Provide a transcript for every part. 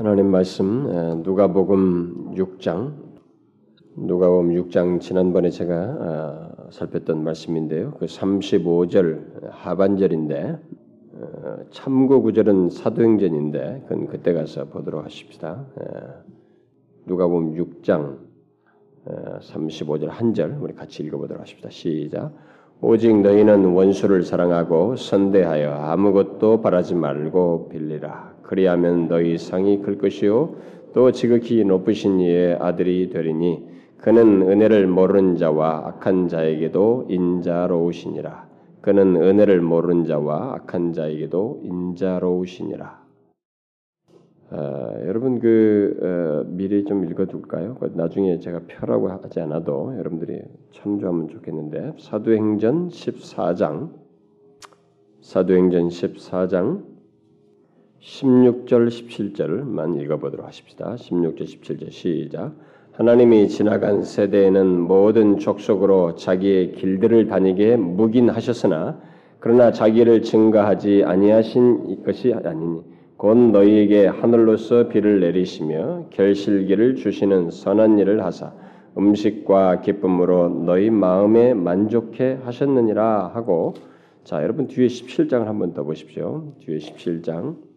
하나님 말씀 누가복음 6장 누가복음 6장 지난번에 제가 어, 살폈던 말씀인데요. 그 35절 하반절인데 어, 참고 구절은 사도행전인데 그건 그때 가서 보도록 하십시다. 누가복음 6장 35절 한 절 우리 같이 읽어보도록 하십시다. 시작. 오직 너희는 원수를 사랑하고 선대하여 아무것도 바라지 말고 빌리라. 그리하면 너희 상이 클 것이요 또 지극히 높으신 이의 아들이 되리니 그는 은혜를 모르는 자와 악한 자에게도 인자로우시니라. 그는 은혜를 모르는 자와 악한 자에게도 인자로우시니라. 어, 여러분 그 어, 미리 좀 읽어둘까요? 그 나중에 제가 표라고 하지 않아도 여러분들이 참조하면 좋겠는데 사도행전 14장 사도행전 14장 16절 17절만 읽어보도록 하십시다. 16절 17절 시작. 하나님이 지나간 세대에는 모든 족속으로 자기의 길들을 다니게 묵인하셨으나 그러나 자기를 증가하지 아니하신 것이 아니니 곧 너희에게 하늘로서 비를 내리시며 결실기를 주시는 선한 일을 하사 음식과 기쁨으로 너희 마음에 만족해 하셨느니라 하고 자 여러분 뒤에 17장을 한번 더 보십시오. 뒤에 17장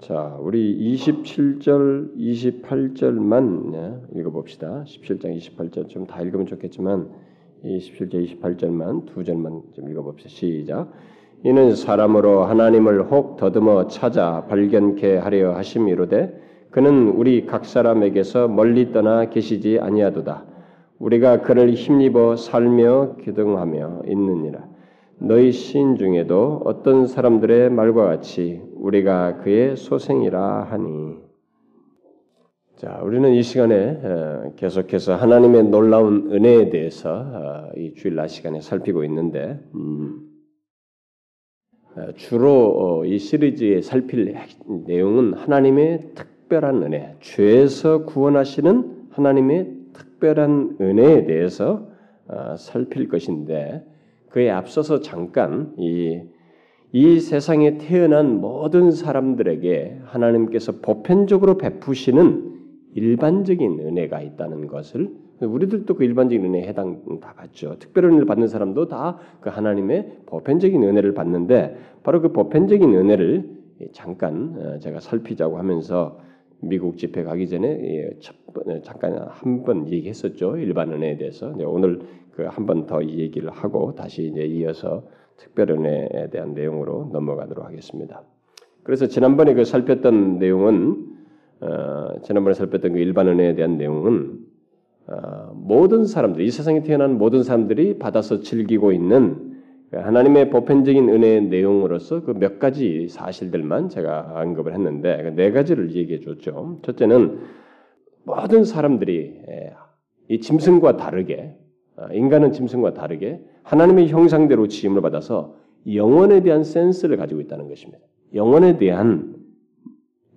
자 우리 27절 28절만 읽어봅시다. 17장 28절 좀 다 읽으면 좋겠지만 27절 28절만 두 절만 좀 읽어봅시다. 시작 이는 사람으로 하나님을 혹 더듬어 찾아 발견케 하려 하심이로되 그는 우리 각 사람에게서 멀리 떠나 계시지 아니하도다. 우리가 그를 힘입어 살며 기등하며 있느니라. 너희 시인 중에도 어떤 사람들의 말과 같이 우리가 그의 소생이라 하니. 자, 우리는 이 시간에 계속해서 하나님의 놀라운 은혜에 대해서 어, 이 주일날 시간에 살피고 있는데, 음, 어, 주로 어, 이 시리즈에 살필 내용은 하나님의 특별한 은혜, 죄에서 구원하시는 하나님의 특별한 은혜에 대해서 어, 살필 것인데 그에 앞서서 잠깐 이, 이 세상에 태어난 모든 사람들에게 하나님께서 보편적으로 베푸시는 일반적인 은혜가 있다는 것을 우리들도 그 일반적인 은혜에 해당 다 받죠. 특별한 은혜를 받는 사람도 다 그 하나님의 보편적인 은혜를 받는데 바로 그 보편적인 은혜를 잠깐 어, 제가 살피자고 하면서 미국 집회 가기 전에 번, 잠깐 한 번 얘기했었죠. 일반 은혜에 대해서. 오늘 그 한 번더 얘기를 하고 다시 이제 이어서 특별 은혜에 대한 내용으로 넘어가도록 하겠습니다. 그래서 지난번에 그 살폈던 내용은 어, 지난번에 살폈던 그 일반 은혜에 대한 내용은 어, 모든 사람들, 이 세상에 태어난 모든 사람들이 받아서 즐기고 있는 하나님의 보편적인 은혜의 내용으로서 그 몇 가지 사실들만 제가 언급을 했는데 그 네 가지를 얘기해 줬죠. 첫째는 모든 사람들이 예, 이 짐승과 다르게 어, 인간은 짐승과 다르게 하나님의 형상대로 지음을 받아서 영원에 대한 센스를 가지고 있다는 것입니다. 영원에 대한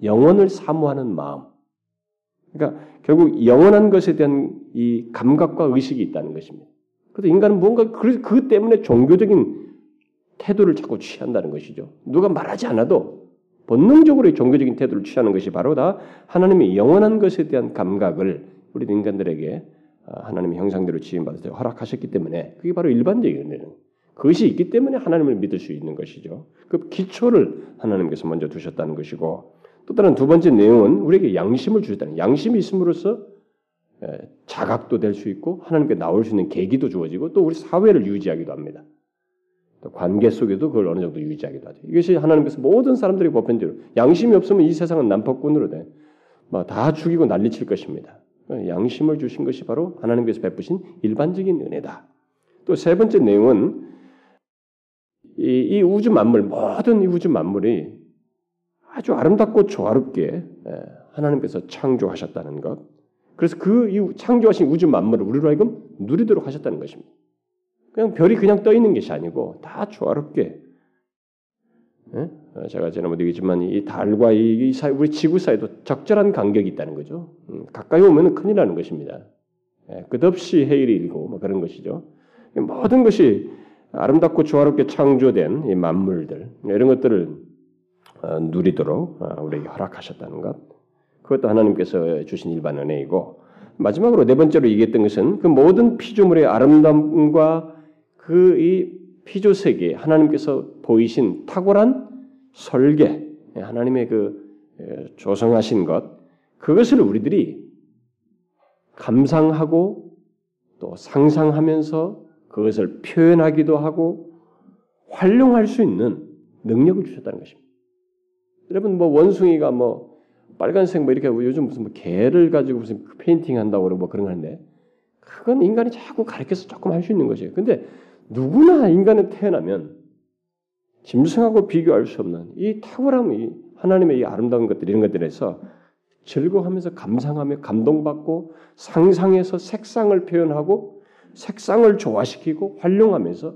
영원을 사모하는 마음. 그러니까 결국 영원한 것에 대한 이 감각과 의식이 있다는 것입니다. 그래서 인간은 뭔가 그, 그 때문에 종교적인 태도를 자꾸 취한다는 것이죠. 누가 말하지 않아도 본능적으로 종교적인 태도를 취하는 것이 바로 다 하나님의 영원한 것에 대한 감각을 우리 인간들에게 아, 하나님의 형상대로 지음받아서 허락하셨기 때문에 그게 바로 일반적인 은혜는 그것이 있기 때문에 하나님을 믿을 수 있는 것이죠. 그 기초를 하나님께서 먼저 두셨다는 것이고 또 다른 두 번째 내용은 우리에게 양심을 주셨다는 양심이 있음으로써 자각도 될 수 있고 하나님께 나올 수 있는 계기도 주어지고 또 우리 사회를 유지하기도 합니다. 또 관계 속에도 그걸 어느 정도 유지하기도 하죠. 이것이 하나님께서 모든 사람들이 보편대로 양심이 없으면 이 세상은 난폭군으로 돼. 다 죽이고 난리칠 것입니다. 양심을 주신 것이 바로 하나님께서 베푸신 일반적인 은혜다. 또 세 번째 내용은 이, 이 우주 만물 모든 이 우주 만물이 아주 아름답고 조화롭게 예, 하나님께서 창조하셨다는 것. 그래서 그 창조하신 우주 만물을 우리로 하여금 누리도록 하셨다는 것입니다. 그냥 별이 그냥 떠 있는 것이 아니고 다 조화롭게. 예? 어, 제가 지난번에 얘기했지만 이 달과 이, 사이, 우리 지구 사이도 적절한 간격이 있다는 거죠. 음, 가까이 오면 큰일 나는 것입니다. 예, 끝없이 해일이 일고 뭐 그런 것이죠. 모든 것이 아름답고 조화롭게 창조된 이 만물들 이런 것들을 어, 누리도록 어, 우리에게 허락하셨다는 것. 그것도 하나님께서 주신 일반 은혜이고 마지막으로 네 번째로 얘기했던 것은 그 모든 피조물의 아름다움과 그 이 피조 세계 하나님께서 보이신 탁월한 설계 하나님의 그 조성하신 것 그것을 우리들이 감상하고 또 상상하면서 그것을 표현하기도 하고 활용할 수 있는 능력을 주셨다는 것입니다. 여러분 뭐 원숭이가 뭐 빨간색 뭐 이렇게 요즘 무슨 뭐 개를 가지고 무슨 페인팅 한다고 그러고 뭐 그런 거 하는데 그건 인간이 자꾸 가르쳐서 조금 할 수 있는 것이에요. 근데 누구나 인간은 태어나면 짐승하고 비교할 수 없는 이 탁월함, 이 하나님의 이 아름다운 것들 이런 것들에서 즐거워하면서 감상하며 감동받고 상상해서 색상을 표현하고 색상을 조화시키고 활용하면서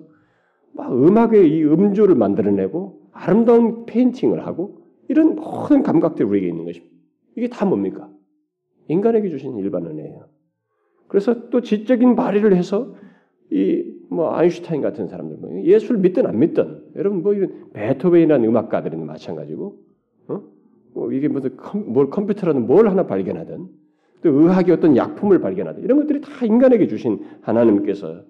막 음악의 이 음조를 만들어내고 아름다운 페인팅을 하고 이런 모든 감각들이 우리에게 있는 것입니다. 이게 다 뭡니까? 인간에게 주신 일반 은혜예요. 그래서 또 지적인 발휘를 해서 이 뭐 아인슈타인 같은 사람들 뭐 예수를 믿든 안 믿든 여러분 뭐 이런 베토벤이라는 음악가들은 마찬가지고 어? 뭐 이게 무슨 컴, 뭘 컴퓨터라는 뭘 하나 발견하든 또 의학의 어떤 약품을 발견하든 이런 것들이 다 인간에게 주신 하나님께서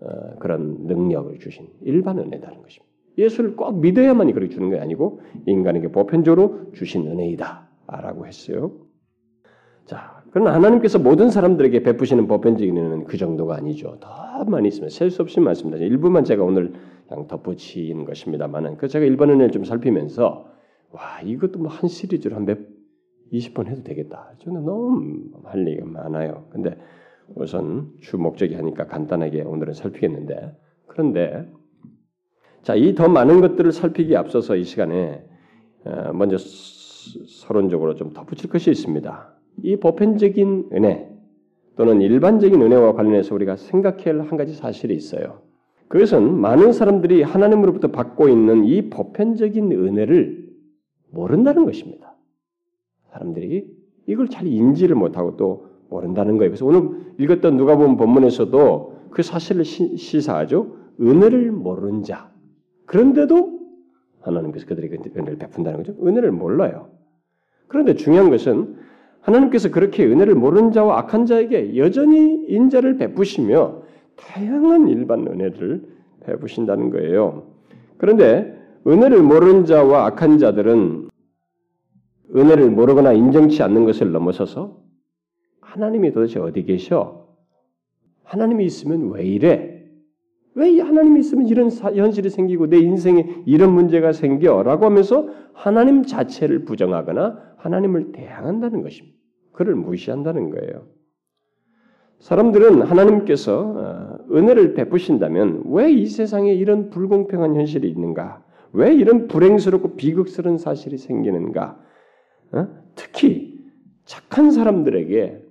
어, 그런 능력을 주신 일반 은혜다는 것입니다. 예수를 꼭 믿어야만 그렇게 주는 게 아니고 인간에게 보편적으로 주신 은혜이다라고 했어요. 자, 그러나 하나님께서 모든 사람들에게 베푸시는 보편적인 은혜는 그 정도가 아니죠. 더 많이 있으면 셀수 없이 많습니다. 일부만 제가 오늘 그냥 덧붙인 것입니다만은 그 제가 일반 은혜를 좀 살피면서 와 이것도 뭐 한 시리즈로 한몇 20번 해도 되겠다. 저는 너무 할 얘기가 많아요. 근데 우선 주 목적이 하니까 간단하게 오늘은 살피겠는데 그런데 자, 이 더 많은 것들을 살피기 앞서서 이 시간에 어, 먼저 서론적으로 좀 덧붙일 것이 있습니다. 이 보편적인 은혜 또는 일반적인 은혜와 관련해서 우리가 생각해야 할 한 가지 사실이 있어요. 그것은 많은 사람들이 하나님으로부터 받고 있는 이 보편적인 은혜를 모른다는 것입니다. 사람들이 이걸 잘 인지를 못하고 또 모른다는 거예요. 그래서 오늘 읽었던 누가 보면 본문에서도 그 사실을 시, 시사하죠. 은혜를 모르는 자. 그런데도 하나님께서 그들에게 은혜를 베푼다는 거죠. 은혜를 몰라요. 그런데 중요한 것은 하나님께서 그렇게 은혜를 모르는 자와 악한 자에게 여전히 인자를 베푸시며 다양한 일반 은혜를 베푸신다는 거예요. 그런데 은혜를 모르는 자와 악한 자들은 은혜를 모르거나 인정치 않는 것을 넘어서서 하나님이 도대체 어디 계셔? 하나님이 있으면 왜 이래? 왜 하나님이 있으면 이런 현실이 생기고 내 인생에 이런 문제가 생겨? 라고 하면서 하나님 자체를 부정하거나 하나님을 대항한다는 것입니다. 그를 무시한다는 거예요. 사람들은 하나님께서 어, 은혜를 베푸신다면 왜 이 세상에 이런 불공평한 현실이 있는가? 왜 이런 불행스럽고 비극스러운 사실이 생기는가? 어? 특히 착한 사람들에게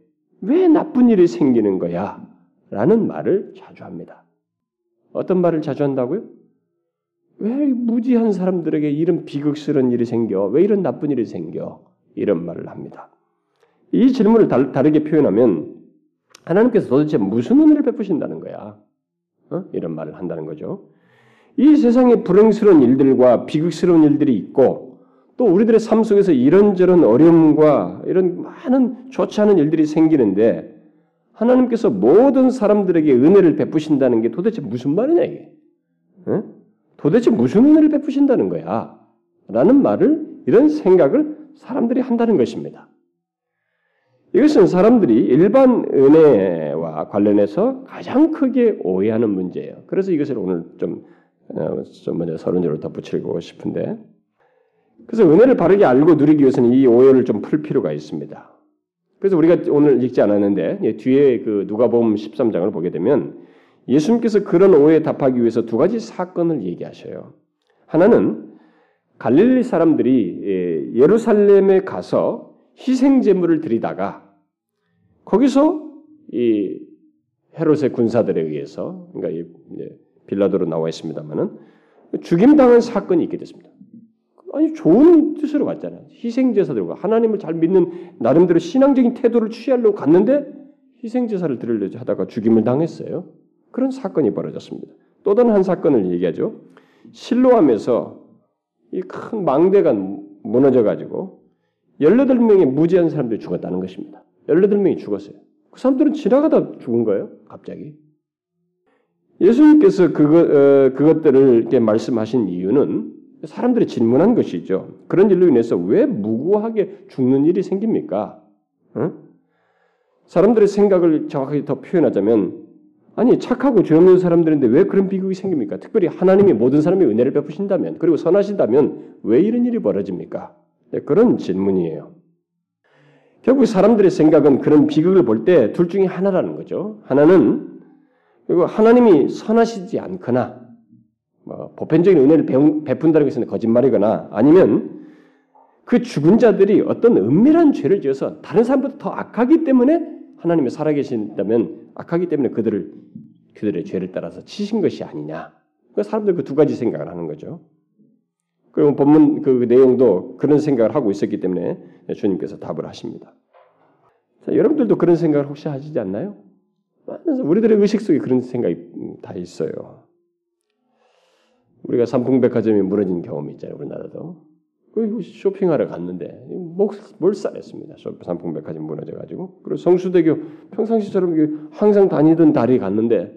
왜 나쁜 일이 생기는 거야? 라는 말을 자주 합니다. 어떤 말을 자주 한다고요? 왜 무지한 사람들에게 이런 비극스러운 일이 생겨? 왜 이런 나쁜 일이 생겨? 이런 말을 합니다. 이 질문을 다르게 표현하면 하나님께서 도대체 무슨 은혜를 베푸신다는 거야? 어? 이런 말을 한다는 거죠. 이 세상에 불행스러운 일들과 비극스러운 일들이 있고 또 우리들의 삶 속에서 이런저런 어려움과 이런 많은 좋지 않은 일들이 생기는데 하나님께서 모든 사람들에게 은혜를 베푸신다는 게 도대체 무슨 말이냐 이게? 어? 도대체 무슨 은혜를 베푸신다는 거야? 라는 말을 이런 생각을 사람들이 한다는 것입니다. 이것은 사람들이 일반 은혜와 관련해서 가장 크게 오해하는 문제예요. 그래서 이것을 오늘 좀, 어, 좀 먼저 서론적으로 덧붙이고 싶은데, 그래서 은혜를 바르게 알고 누리기 위해서는 이 오해를 좀 풀 필요가 있습니다. 그래서 우리가 오늘 읽지 않았는데 뒤에 그 누가복음 13장을 보게 되면 예수님께서 그런 오해에 답하기 위해서 두 가지 사건을 얘기하셔요. 하나는 갈릴리 사람들이 예, 예루살렘에 가서 희생 제물을 드리다가 거기서 이 헤롯의 군사들에 의해서 그러니까 빌라도로 나와 있습니다만은 죽임 당한 사건이 있게 됐습니다. 아니 좋은 뜻으로 갔잖아요. 희생 제사들과 하나님을 잘 믿는 나름대로 신앙적인 태도를 취하려고 갔는데 희생 제사를 드리려 하다가 죽임을 당했어요. 그런 사건이 벌어졌습니다. 또 다른 한 사건을 얘기하죠. 실로암에서 이 큰 망대가 무너져 가지고 18명의 무지한 사람들이 죽었다는 것입니다. 18명이 죽었어요. 그 사람들은 지나가다 죽은 거예요. 갑자기. 예수님께서 그것, 어, 그것들을 이렇게 말씀하신 이유는 사람들이 질문한 것이죠. 그런 일로 인해서 왜 무고하게 죽는 일이 생깁니까? 어? 사람들의 생각을 정확하게 더 표현하자면 아니 착하고 죄 없는 사람들인데 왜 그런 비극이 생깁니까? 특별히 하나님이 모든 사람의 은혜를 베푸신다면 그리고 선하신다면 왜 이런 일이 벌어집니까? 네, 그런 질문이에요. 결국 사람들의 생각은 그런 비극을 볼 때 둘 중에 하나라는 거죠. 하나는 그리고 하나님이 선하시지 않거나 뭐 보편적인 은혜를 베푼다는 것은 거짓말이거나 아니면 그 죽은 자들이 어떤 은밀한 죄를 지어서 다른 사람보다 더 악하기 때문에 하나님이 살아계신다면 악하기 때문에 그들을 그들의 죄를 따라서 치신 것이 아니냐. 그 사람들 그 두 가지 생각을 하는 거죠. 그리고 본문 그 내용도 그런 생각을 하고 있었기 때문에 주님께서 답을 하십니다. 자, 여러분들도 그런 생각을 혹시 하시지 않나요? 우리들의 의식 속에 그런 생각이 다 있어요. 우리가 삼풍백화점이 무너진 경험이 있잖아요. 우리나라도. 그 쇼핑하러 갔는데 몰살했습니다. 삼풍백화점 무너져가지고 그리고 성수대교 평상시처럼 항상 다니던 다리 갔는데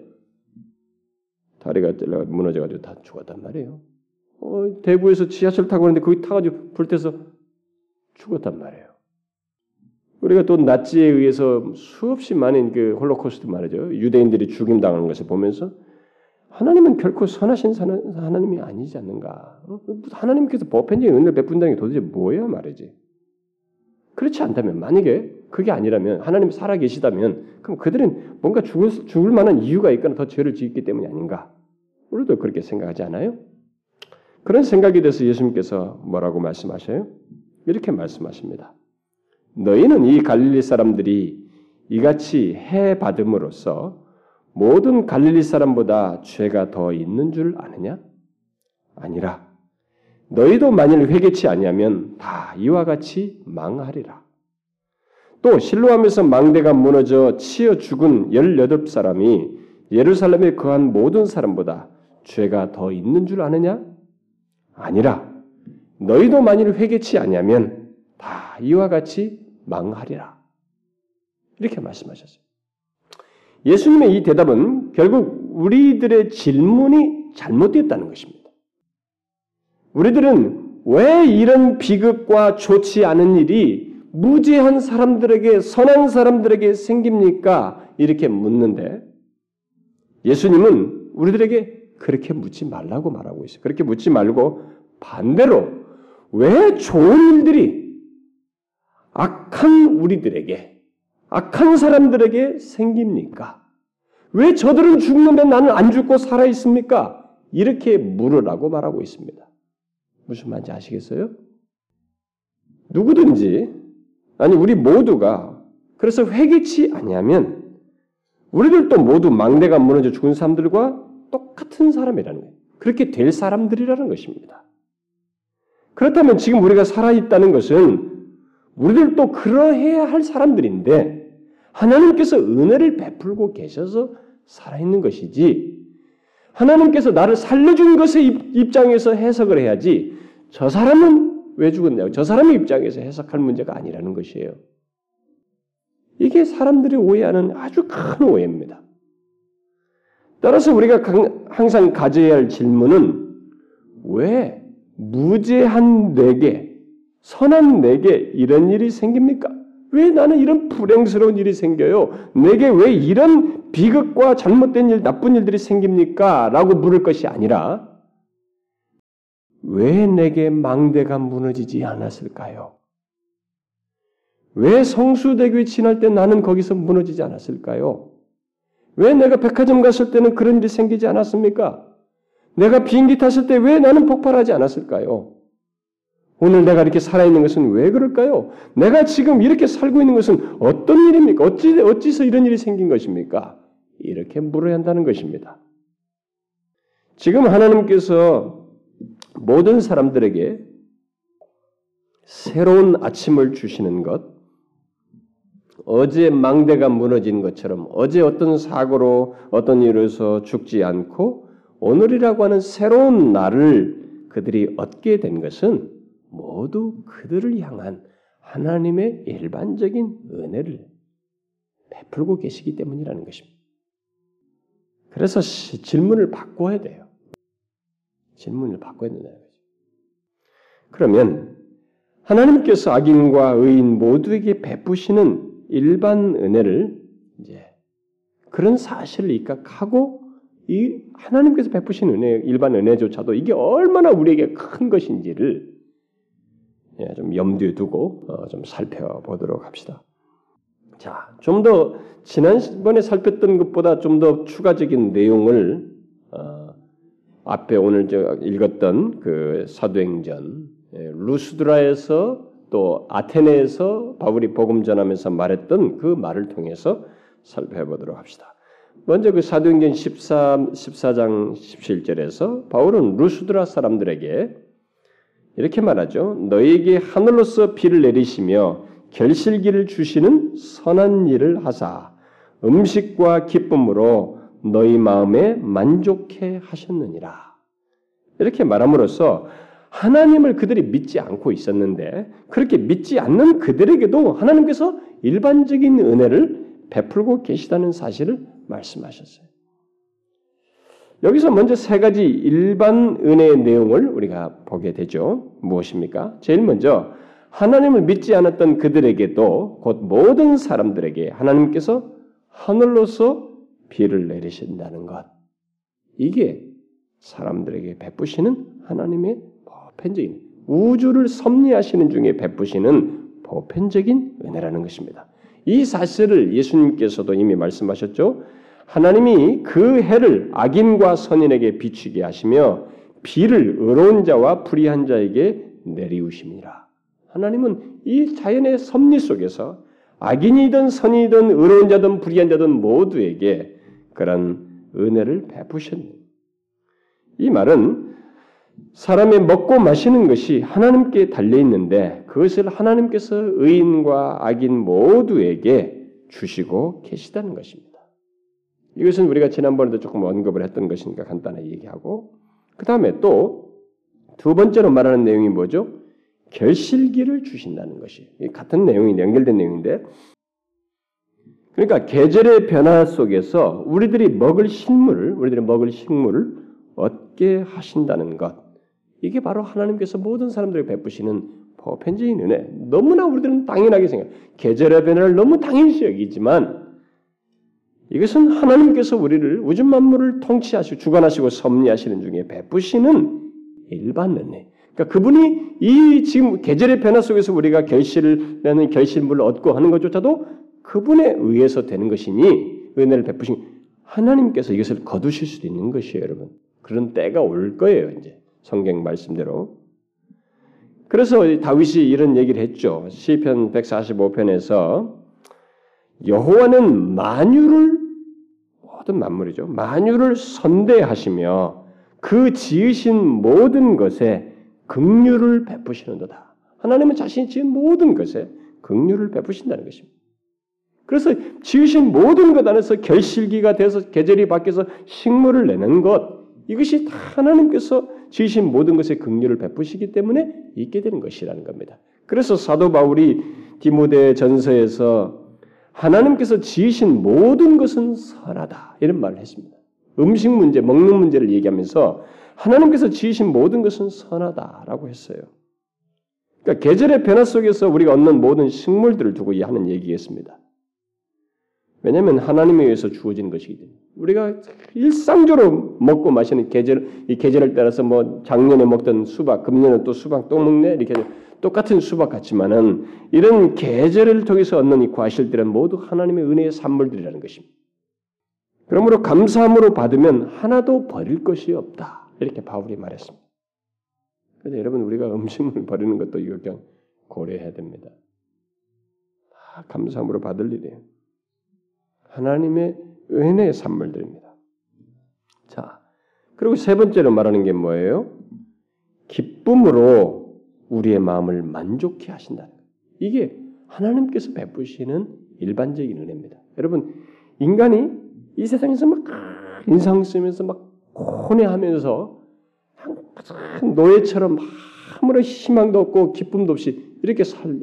다리가 무너져가지고 다 죽었단 말이에요. 어, 대구에서 지하철 타고 가는데 거기 타가지고 불태서 죽었단 말이에요. 우리가 또 나치에 의해서 수없이 많은 그 홀로코스트 말이죠. 유대인들이 죽임 당하는 것을 보면서 하나님은 결코 선하신 하나님이 아니지 않는가? 어? 하나님께서 보편적인 은혜를 베푼다는 게 도대체 뭐야 말이지? 그렇지 않다면 만약에 그게 아니라면 하나님이 살아 계시다면 그럼 그들은 뭔가 죽을, 죽을 만한 이유가 있거나 더 죄를 지었기 때문이 아닌가? 우리도 그렇게 생각하지 않아요? 그런 생각에 대해서 예수님께서 뭐라고 말씀하셔요? 이렇게 말씀하십니다. 너희는 이 갈릴리 사람들이 이같이 해 받음으로써 모든 갈릴리 사람보다 죄가 더 있는 줄 아느냐? 아니라 너희도 만일 회개치 아니하면 다 이와 같이 망하리라. 또 실로하면서 망대가 무너져 치여 죽은 열여덟 사람이 예루살렘에 거한 모든 사람보다 죄가 더 있는 줄 아느냐? 아니라 너희도 만일 회개치 아니하면 다 이와 같이 망하리라. 이렇게 말씀하셨어요. 예수님의 이 대답은 결국 우리들의 질문이 잘못되었다는 것입니다. 우리들은 왜 이런 비극과 좋지 않은 일이 무지한 사람들에게 선한 사람들에게 생깁니까? 이렇게 묻는데 예수님은 우리들에게 그렇게 묻지 말라고 말하고 있어요. 그렇게 묻지 말고 반대로 왜 좋은 일들이 악한 우리들에게 악한 사람들에게 생깁니까? 왜 저들은 죽는데 나는 안 죽고 살아 있습니까? 이렇게 물으라고 말하고 있습니다. 무슨 말인지 아시겠어요? 누구든지 아니 우리 모두가 그래서 회개치 아니하면 우리들도 모두 망대가 무너져 죽은 사람들과 똑같은 사람이라는 거예요. 그렇게 될 사람들이라는 것입니다. 그렇다면 지금 우리가 살아 있다는 것은 우리들도 그러해야 할 사람들인데 하나님께서 은혜를 베풀고 계셔서 살아있는 것이지 하나님께서 나를 살려준 것의 입장에서 해석을 해야지 저 사람은 왜 죽었냐고 저 사람의 입장에서 해석할 문제가 아니라는 것이에요. 이게 사람들이 오해하는 아주 큰 오해입니다. 따라서 우리가 항상 가져야 할 질문은 왜 무죄한 내게 선한 내게 이런 일이 생깁니까? 왜 나는 이런 불행스러운 일이 생겨요? 내게 왜 이런 비극과 잘못된 일, 나쁜 일들이 생깁니까? 라고 물을 것이 아니라, 왜 내게 망대가 무너지지 않았을까요? 왜 성수대교에 지날 때 나는 거기서 무너지지 않았을까요? 왜 내가 백화점 갔을 때는 그런 일이 생기지 않았습니까? 내가 비행기 탔을 때 왜 나는 폭발하지 않았을까요? 오늘 내가 이렇게 살아있는 것은 왜 그럴까요? 내가 지금 이렇게 살고 있는 것은 어떤 일입니까? 어찌, 어찌서 이런 일이 생긴 것입니까? 이렇게 물어야 한다는 것입니다. 지금 하나님께서 모든 사람들에게 새로운 아침을 주시는 것, 어제 망대가 무너진 것처럼 어제 어떤 사고로 어떤 일에서 죽지 않고 오늘이라고 하는 새로운 날을 그들이 얻게 된 것은 모두 그들을 향한 하나님의 일반적인 은혜를 베풀고 계시기 때문이라는 것입니다. 그래서 질문을 바꿔야 돼요. 질문을 바꿔야 된다는 거죠. 그러면 하나님께서 악인과 의인 모두에게 베푸시는 일반 은혜를 이제 그런 사실을 입각하고 이 하나님께서 베푸신 은혜, 일반 은혜조차도 이게 얼마나 우리에게 큰 것인지를 예, 좀 염두에 두고 어, 좀 살펴보도록 합시다. 자, 좀 더 지난번에 살폈던 것보다 좀 더 추가적인 내용을 어, 앞에 오늘 저 읽었던 그 사도행전 예, 루스드라에서 또 아테네에서 바울이 복음 전하면서 말했던 그 말을 통해서 살펴보도록 합시다. 먼저 그 사도행전 14, 14장 17절에서 바울은 루스드라 사람들에게 이렇게 말하죠. 너에게 하늘로서 비를 내리시며 결실기를 주시는 선한 일을 하사 음식과 기쁨으로 너희 마음에 만족해 하셨느니라. 이렇게 말함으로써 하나님을 그들이 믿지 않고 있었는데 그렇게 믿지 않는 그들에게도 하나님께서 일반적인 은혜를 베풀고 계시다는 사실을 말씀하셨어요. 여기서 먼저 세 가지 일반 은혜의 내용을 우리가 보게 되죠. 무엇입니까? 제일 먼저 하나님을 믿지 않았던 그들에게도 곧 모든 사람들에게 하나님께서 하늘로서 비를 내리신다는 것. 이게 사람들에게 베푸시는 하나님의 보편적인 우주를 섭리하시는 중에 베푸시는 보편적인 은혜라는 것입니다. 이 사실을 예수님께서도 이미 말씀하셨죠. 하나님이 그 해를 악인과 선인에게 비추게 하시며 비를 의로운 자와 불의한 자에게 내리우심이라. 하나님은 이 자연의 섭리 속에서 악인이든 선이든 의로운 자든 불의한 자든 모두에게 그런 은혜를 베푸셨네. 이 말은 사람의 먹고 마시는 것이 하나님께 달려 있는데 그것을 하나님께서 의인과 악인 모두에게 주시고 계시다는 것입니다. 이것은 우리가 지난번에도 조금 언급을 했던 것이니까 간단하게 얘기하고 그 다음에 또 두 번째로 말하는 내용이 뭐죠? 결실기를 주신다는 것이 같은 내용이 연결된 내용인데 그러니까 계절의 변화 속에서 우리들이 먹을 식물을 우리들이 먹을 식물을 얻게 하신다는 것 이게 바로 하나님께서 모든 사람들에게 베푸시는 보편적인 은혜. 너무나 우리들은 당연하게 생각. 계절의 변화를 너무 당연시 여기지만 이것은 하나님께서 우리를 우주 만물을 통치하시고 주관하시고 섭리하시는 중에 베푸시는 일반 은혜. 그러니까 그분이 이 지금 계절의 변화 속에서 우리가 결실을 내는 결실물을 얻고 하는 것조차도 그분에 의해서 되는 것이니 은혜를 베푸신 하나님께서 이것을 거두실 수도 있는 것이에요, 여러분. 그런 때가 올 거예요, 이제. 성경 말씀대로. 그래서 다윗이 이런 얘기를 했죠. 시편 145편에서 여호와는 만유를 모든 만물이죠. 만유를 선대하시며 그 지으신 모든 것에 긍휼을 베푸시는도다. 하나님은 자신이 지은 모든 것에 긍휼을 베푸신다는 것입니다. 그래서 지으신 모든 것 안에서 결실기가 돼서 계절이 바뀌어서 식물을 내는 것 이것이 다 하나님께서 지으신 모든 것에 긍휼을 베푸시기 때문에 있게 되는 것이라는 겁니다. 그래서 사도 바울이 디모데 전서에서 하나님께서 지으신 모든 것은 선하다 이런 말을 했습니다. 음식 문제, 먹는 문제를 얘기하면서 하나님께서 지으신 모든 것은 선하다라고 했어요. 그러니까 계절의 변화 속에서 우리가 얻는 모든 식물들을 두고 하는 얘기겠습니다. 왜냐하면 하나님에 의해서 주어지는 것이기 때문에 우리가 일상적으로 먹고 마시는 계절 이 계절을 따라서 뭐 작년에 먹던 수박, 금년에 또 수박 또 먹네 이렇게 똑같은 수박 같지만은 이런 계절을 통해서 얻는 이 과실들은 모두 하나님의 은혜의 산물들이라는 것입니다. 그러므로 감사함으로 받으면 하나도 버릴 것이 없다 이렇게 바울이 말했습니다. 그런데 여러분 우리가 음식물 버리는 것도 이거 그냥 고려해야 됩니다. 다 감사함으로 받을 일이에요. 하나님의 은혜의 산물들입니다. 자, 그리고 세 번째로 말하는 게 뭐예요? 기쁨으로 우리의 마음을 만족해 하신다는 것. 이게 하나님께서 베푸시는 일반적인 은혜입니다. 여러분, 인간이 이 세상에서 막 인상 쓰면서 막 고뇌하면서 노예처럼 아무런 희망도 없고 기쁨도 없이 이렇게 살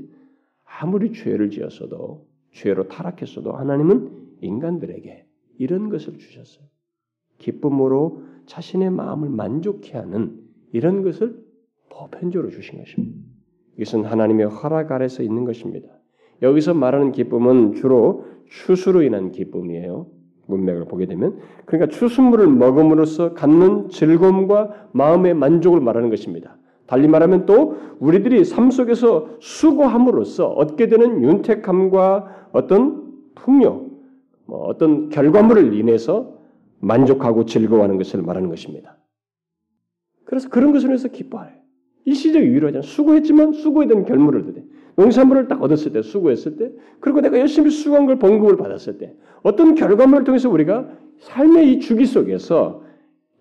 아무리 죄를 지었어도 죄로 타락했어도 하나님은 인간들에게 이런 것을 주셨어요. 기쁨으로 자신의 마음을 만족해 하는 이런 것을 보편적으로 주신 것입니다. 이것은 하나님의 허락 아래서 있는 것입니다. 여기서 말하는 기쁨은 주로 추수로 인한 기쁨이에요. 문맥을 보게 되면 그러니까 추수물을 먹음으로써 갖는 즐거움과 마음의 만족을 말하는 것입니다. 달리 말하면 또 우리들이 삶 속에서 수고함으로써 얻게 되는 윤택함과 어떤 풍요, 뭐 어떤 결과물을 인해서 만족하고 즐거워하는 것을 말하는 것입니다. 그래서 그런 것을 위해서 기뻐해요. 일시적 위로하잖아. 수고했지만 수고에 대한 결물을 얻어 농산물을 딱 얻었을 때, 수고했을 때, 그리고 내가 열심히 수고한 걸 봉급을 받았을 때, 어떤 결과물을 통해서 우리가 삶의 이 주기 속에서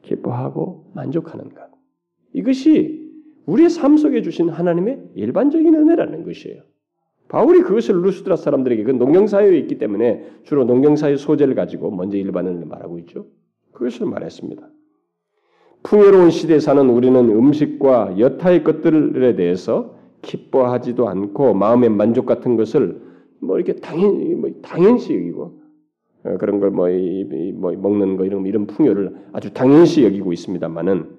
기뻐하고 만족하는 것. 이것이 우리의 삶 속에 주신 하나님의 일반적인 은혜라는 것이에요. 바울이 그것을 루스드라 사람들에게 그 농경사회에 있기 때문에 주로 농경사회 소재를 가지고 먼저 일반을 말하고 있죠. 그것을 말했습니다. 풍요로운 시대에 사는 우리는 음식과 여타의 것들에 대해서 기뻐하지도 않고 마음의 만족 같은 것을 뭐 이렇게 당연 뭐 당연시 여기고 어, 그런 걸뭐 뭐 먹는 거 이런 이런 풍요를 아주 당연시 여기고 있습니다만은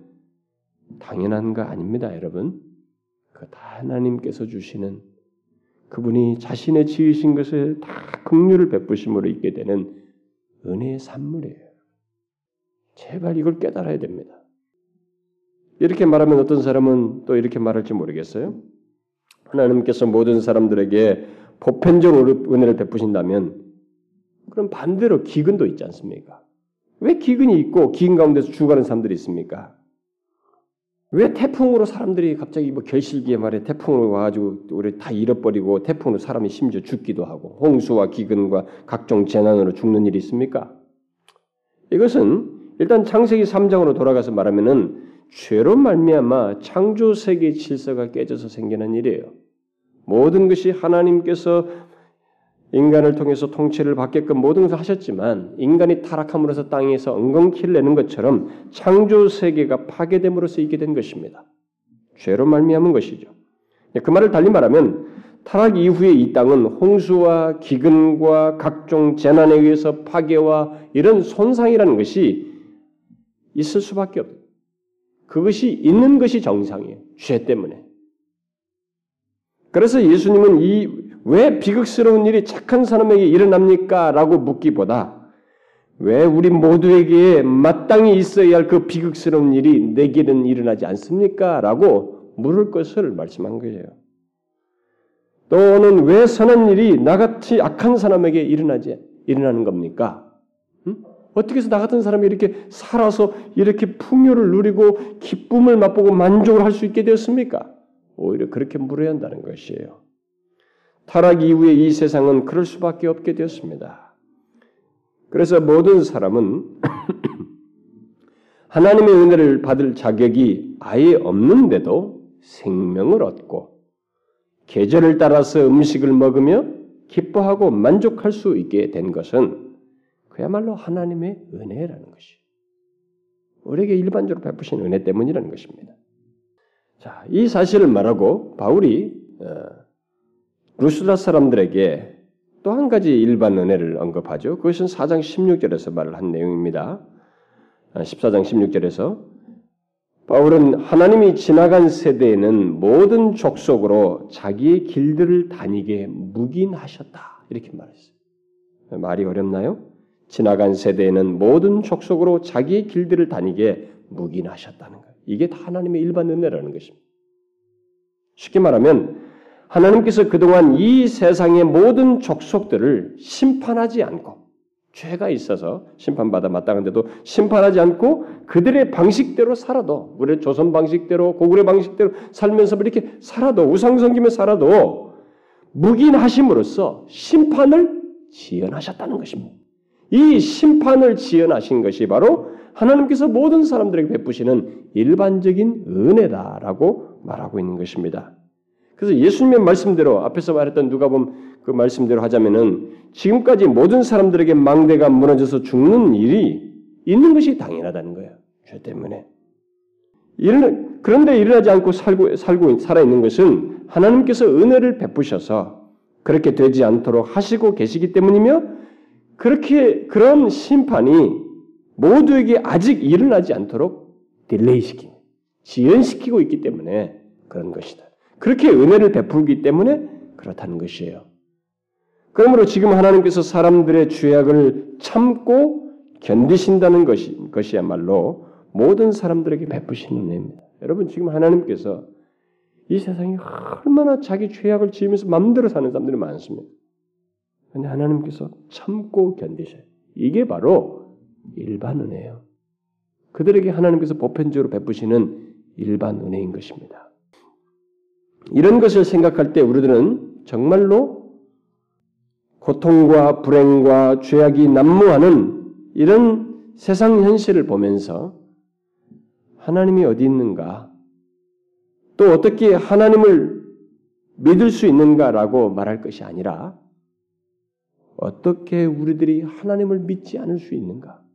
당연한 거 아닙니다, 여러분. 그 다 하나님께서 주시는 그분이 자신의 지으신 것을 다 긍휼을 베푸심으로 있게 되는 은혜의 산물이에요. 제발 이걸 깨달아야 됩니다. 이렇게 말하면 어떤 사람은 또 이렇게 말할지 모르겠어요. 하나님께서 모든 사람들에게 보편적 은혜를 베푸신다면 그럼 반대로 기근도 있지 않습니까? 왜 기근이 있고 기근 가운데서 죽어가는 사람들이 있습니까? 왜 태풍으로 사람들이 갑자기 뭐 결실기에 말해 태풍으로 와가지고 우리 다 잃어버리고 태풍으로 사람이 심지어 죽기도 하고 홍수와 기근과 각종 재난으로 죽는 일이 있습니까? 이것은 일단 창세기 3장으로 돌아가서 말하면은 죄로 말미암아 창조 세계 질서가 깨져서 생기는 일이에요. 모든 것이 하나님께서 인간을 통해서 통치를 받게끔 모든 것을 하셨지만 인간이 타락함으로써 땅에서 엉겅퀴를 내는 것처럼 창조 세계가 파괴됨으로써 있게 된 것입니다. 죄로 말미암은 것이죠. 그 말을 달리 말하면 타락 이후에 이 땅은 홍수와 기근과 각종 재난에 의해서 파괴와 이런 손상이라는 것이 있을 수밖에 없다. 그것이 있는 것이 정상이에요. 죄 때문에. 그래서 예수님은 이 왜 비극스러운 일이 착한 사람에게 일어납니까? 라고 묻기보다 왜 우리 모두에게 마땅히 있어야 할 그 비극스러운 일이 내게는 일어나지 않습니까? 라고 물을 것을 말씀한 거예요. 또는 왜 선한 일이 나같이 악한 사람에게 일어나지 일어나는 겁니까? 응? 어떻게 해서 나 같은 사람이 이렇게 살아서 이렇게 풍요를 누리고 기쁨을 맛보고 만족을 할 수 있게 되었습니까? 오히려 그렇게 물어야 한다는 것이에요. 타락 이후에 이 세상은 그럴 수밖에 없게 되었습니다. 그래서 모든 사람은 하나님의 은혜를 받을 자격이 아예 없는데도 생명을 얻고 계절을 따라서 음식을 먹으며 기뻐하고 만족할 수 있게 된 것은 그야말로 하나님의 은혜라는 것이 우리에게 일반적으로 베푸신 은혜 때문이라는 것입니다. 자, 이 사실을 말하고 바울이 어, 루스라 사람들에게 또 한 가지 일반 은혜를 언급하죠. 그것은 4장 16절에서 말을 한 내용입니다. 14장 아, 16절에서 바울은 하나님이 지나간 세대에는 모든 족속으로 자기의 길들을 다니게 묵인하셨다. 이렇게 말했어요. 말이 어렵나요? 지나간 세대에는 모든 족속으로 자기의 길들을 다니게 묵인하셨다는 거예요. 이게 다 하나님의 일반 은혜라는 것입니다. 쉽게 말하면 하나님께서 그동안 이 세상의 모든 족속들을 심판하지 않고 죄가 있어서 심판받아 마땅한데도 심판하지 않고 그들의 방식대로 살아도 우리 조선 방식대로 고구려 방식대로 살면서 이렇게 살아도 우상성김에 살아도 묵인하심으로써 심판을 지연하셨다는 것입니다. 이 심판을 지연하신 것이 바로 하나님께서 모든 사람들에게 베푸시는 일반적인 은혜다라고 말하고 있는 것입니다. 그래서 예수님의 말씀대로 앞에서 말했던 누가 보면 그 말씀대로 하자면은 지금까지 모든 사람들에게 망대가 무너져서 죽는 일이 있는 것이 당연하다는 거예요. 죄 때문에. 일, 그런데 일어나지 않고 살고 살고 살아 있는 것은 하나님께서 은혜를 베푸셔서 그렇게 되지 않도록 하시고 계시기 때문이며 그렇게 그런 심판이 모두에게 아직 일어나지 않도록 delay시키 지연시키고 있기 때문에 그런 것이다. 그렇게 은혜를 베풀기 때문에 그렇다는 것이에요. 그러므로 지금 하나님께서 사람들의 죄악을 참고 견디신다는 것이 것이야말로 모든 사람들에게 베푸시는 은혜입니다. 여러분 지금 하나님께서 이 세상에 얼마나 자기 죄악을 지으면서 마음대로 사는 사람들이 많습니다. 근데 하나님께서 참고 견디셔요. 이게 바로 일반 은혜예요. 그들에게 하나님께서 보편적으로 베푸시는 일반 은혜인 것입니다. 이런 것을 생각할 때 우리들은 정말로 고통과 불행과 죄악이 난무하는 이런 세상 현실을 보면서 하나님이 어디 있는가? 또 어떻게 하나님을 믿을 수 있는가라고 말할 것이 아니라 어떻게 우리들이 하나님을 믿지 않을 수 있는가?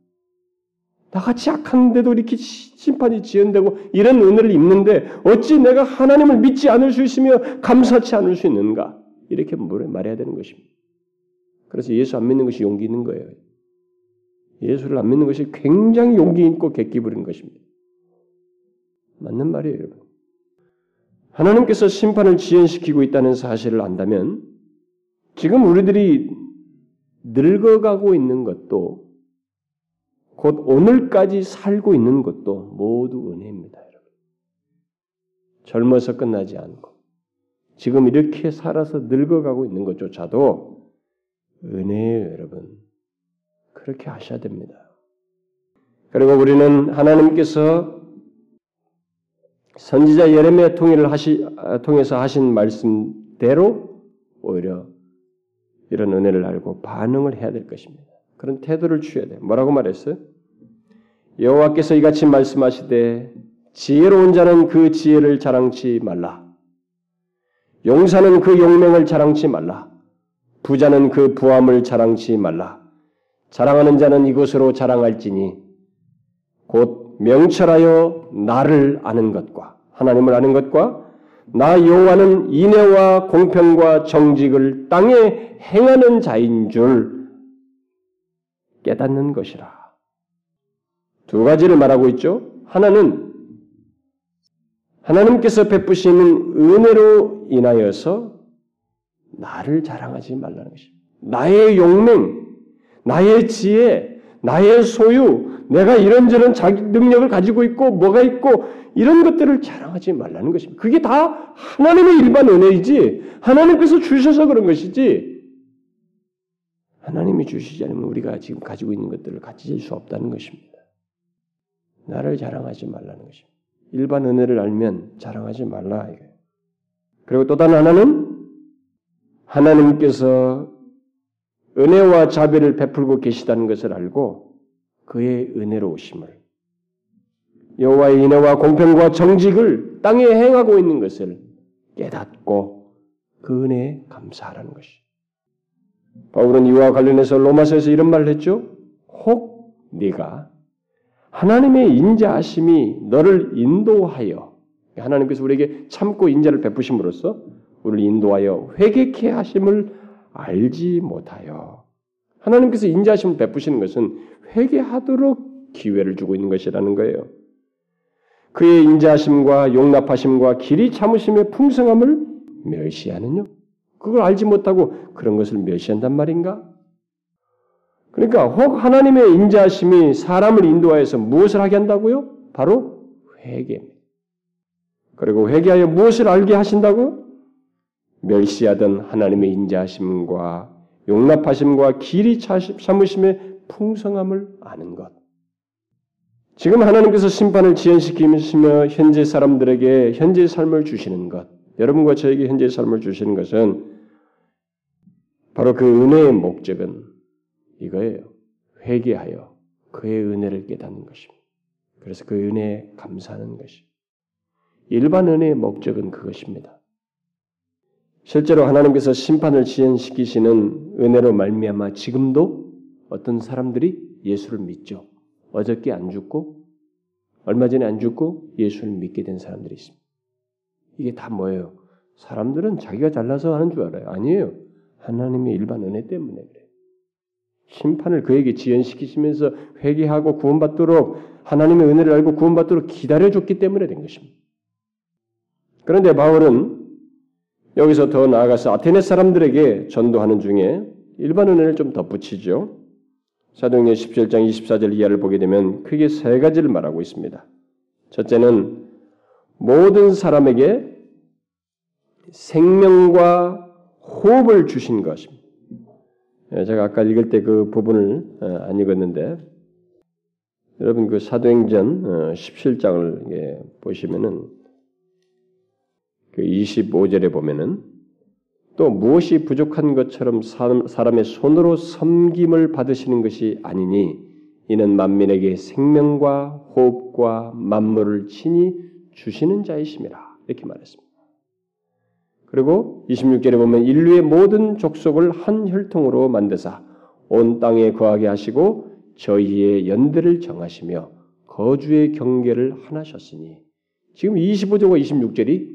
나같이 악한데도 이렇게 심판이 지연되고 이런 은혜를 입는데 어찌 내가 하나님을 믿지 않을 수 있으며 감사치 않을 수 있는가? 이렇게 말해야 되는 것입니다. 그래서 예수 안 믿는 것이 용기 있는 거예요. 예수를 안 믿는 것이 굉장히 용기 있고 객기 부리는 것입니다. 맞는 말이에요, 여러분. 하나님께서 심판을 지연시키고 있다는 사실을 안다면 지금 우리들이 늙어가고 있는 것도 곧 오늘까지 살고 있는 것도 모두 은혜입니다, 여러분. 젊어서 끝나지 않고 지금 이렇게 살아서 늙어가고 있는 것조차도 은혜예요, 여러분. 그렇게 하셔야 됩니다. 그리고 우리는 하나님께서 선지자 예레미야 통일을 하시, 통해서 하신 말씀대로 오히려 이런 은혜를 알고 반응을 해야 될 것입니다. 그런 태도를 취해야 돼. 뭐라고 말했어요? 여호와께서 이같이 말씀하시되 지혜로운 자는 그 지혜를 자랑치 말라. 용사는 그 용맹을 자랑치 말라. 부자는 그 부함을 자랑치 말라. 자랑하는 자는 이것으로 자랑할지니 곧 명철하여 나를 아는 것과 하나님을 아는 것과 나 여호와는 인애와 공평과 정직을 땅에 행하는 자인 줄 깨닫는 것이라. 두 가지를 말하고 있죠. 하나는 하나님께서 베푸시는 은혜로 인하여서 나를 자랑하지 말라는 것입니다. 나의 용맹, 나의 지혜, 나의 소유, 내가 이런저런 자기 능력을 가지고 있고 뭐가 있고 이런 것들을 자랑하지 말라는 것입니다. 그게 다 하나님의 일반 은혜이지 하나님께서 주셔서 그런 것이지 하나님이 주시지 않으면 우리가 지금 가지고 있는 것들을 가질 수 없다는 것입니다. 나를 자랑하지 말라는 것입니다. 일반 은혜를 알면 자랑하지 말라. 그리고 또 다른 하나는 하나님께서 은혜와 자비를 베풀고 계시다는 것을 알고 그의 은혜로우심을 여호와의 인애와 공평과 정직을 땅에 행하고 있는 것을 깨닫고 그 은혜에 감사하라는 것이. 바울은 이와 관련해서 로마서에서 이런 말을 했죠. 혹 네가 하나님의 인자하심이 너를 인도하여 하나님께서 우리에게 참고 인자를 베푸심으로써 우리를 인도하여 회개케 하심을 알지 못하여 하나님께서 인자하심을 베푸시는 것은 회개하도록 기회를 주고 있는 것이라는 거예요. 그의 인자하심과 용납하심과 길이 참으심의 풍성함을 멸시하는요. 그걸 알지 못하고 그런 것을 멸시한단 말인가? 그러니까 혹 하나님의 인자하심이 사람을 인도하여서 무엇을 하게 한다고요? 바로 회개입니다. 그리고 회개하여 무엇을 알게 하신다고? 멸시하던 하나님의 인자하심과 용납하심과 길이 참으심의 풍성함을 아는 것. 지금 하나님께서 심판을 지연시키시며 현재 사람들에게 현재 삶을 주시는 것. 여러분과 저에게 현재 삶을 주시는 것은 바로 그 은혜의 목적은 이거예요. 회개하여 그의 은혜를 깨닫는 것입니다. 그래서 그 은혜에 감사하는 것이. 일반 은혜의 목적은 그것입니다. 실제로 하나님께서 심판을 지연시키시는 은혜로 말미암아 지금도 어떤 사람들이 예수를 믿죠. 어저께 안 죽고 얼마 전에 안 죽고 예수를 믿게 된 사람들이 있습니다. 이게 다 뭐예요? 사람들은 자기가 잘나서 하는 줄 알아요. 아니에요. 하나님의 일반 은혜 때문에 그래요. 심판을 그에게 지연시키시면서 회개하고 구원받도록 하나님의 은혜를 알고 구원받도록 기다려줬기 때문에 된 것입니다. 그런데 바울은 여기서 더 나아가서 아테네 사람들에게 전도하는 중에 일반 은혜를 좀 덧붙이죠. 사도행전 17장 24절 이하를 보게 되면 크게 세 가지를 말하고 있습니다. 첫째는 모든 사람에게 생명과 호흡을 주신 것입니다. 예, 제가 아까 읽을 때 그 부분을 어, 안 읽었는데 여러분 그 사도행전 17장을 어, 보시면은 그 25절에 보면은 또 무엇이 부족한 것처럼 사람의 손으로 섬김을 받으시는 것이 아니니 이는 만민에게 생명과 호흡과 만물을 친히 주시는 자이심이라 이렇게 말했습니다. 그리고 26절에 보면 인류의 모든 족속을 한 혈통으로 만드사 온 땅에 거하게 하시고 저희의 연대를 정하시며 거주의 경계를 하나셨으니 지금 25절과 26절이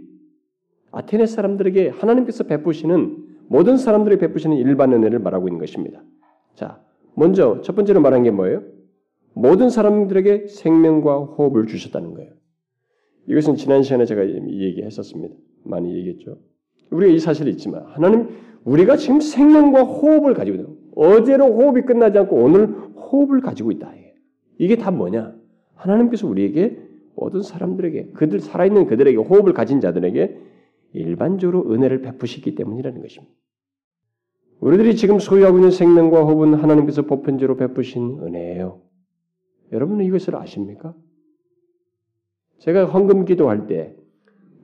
아테네 사람들에게 하나님께서 베푸시는 모든 사람들이 베푸시는 일반 은혜를 말하고 있는 것입니다. 자, 먼저 첫 번째로 말한 게 뭐예요? 모든 사람들에게 생명과 호흡을 주셨다는 거예요. 이것은 지난 시간에 제가 얘기했었습니다. 많이 얘기했죠. 우리가 이 사실이 있지만 하나님 우리가 지금 생명과 호흡을 가지고 있는 어제로 호흡이 끝나지 않고 오늘 호흡을 가지고 있다. 이게 다 뭐냐? 하나님께서 우리에게 모든 사람들에게 그들 살아있는 그들에게 호흡을 가진 자들에게 일반적으로 은혜를 베푸시기 때문이라는 것입니다. 우리들이 지금 소유하고 있는 생명과 호흡은 하나님께서 보편적으로 베푸신 은혜예요. 여러분은 이것을 아십니까? 제가 헌금 기도할 때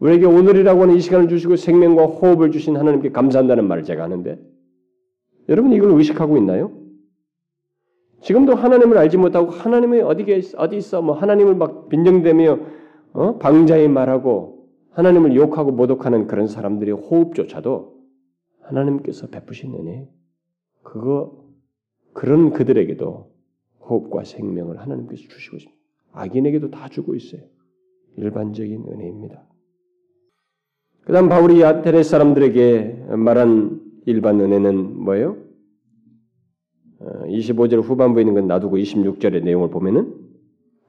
우리에게 오늘이라고 하는 이 시간을 주시고 생명과 호흡을 주신 하나님께 감사한다는 말을 제가 하는데 여러분 이걸 의식하고 있나요? 지금도 하나님을 알지 못하고 하나님이 어디 어디 있어 뭐 하나님을 막 빈정대며 어? 방자히 말하고 하나님을 욕하고 모독하는 그런 사람들의 호흡조차도 하나님께서 베푸신 은혜 그거 그런 그들에게도 호흡과 생명을 하나님께서 주시고 있습니다. 악인에게도 다 주고 있어요. 일반적인 은혜입니다. 그 다음 바울이 아테네 사람들에게 말한 일반 은혜는 뭐예요? 25절 어, 후반부에 있는 건 놔두고 26절의 내용을 보면은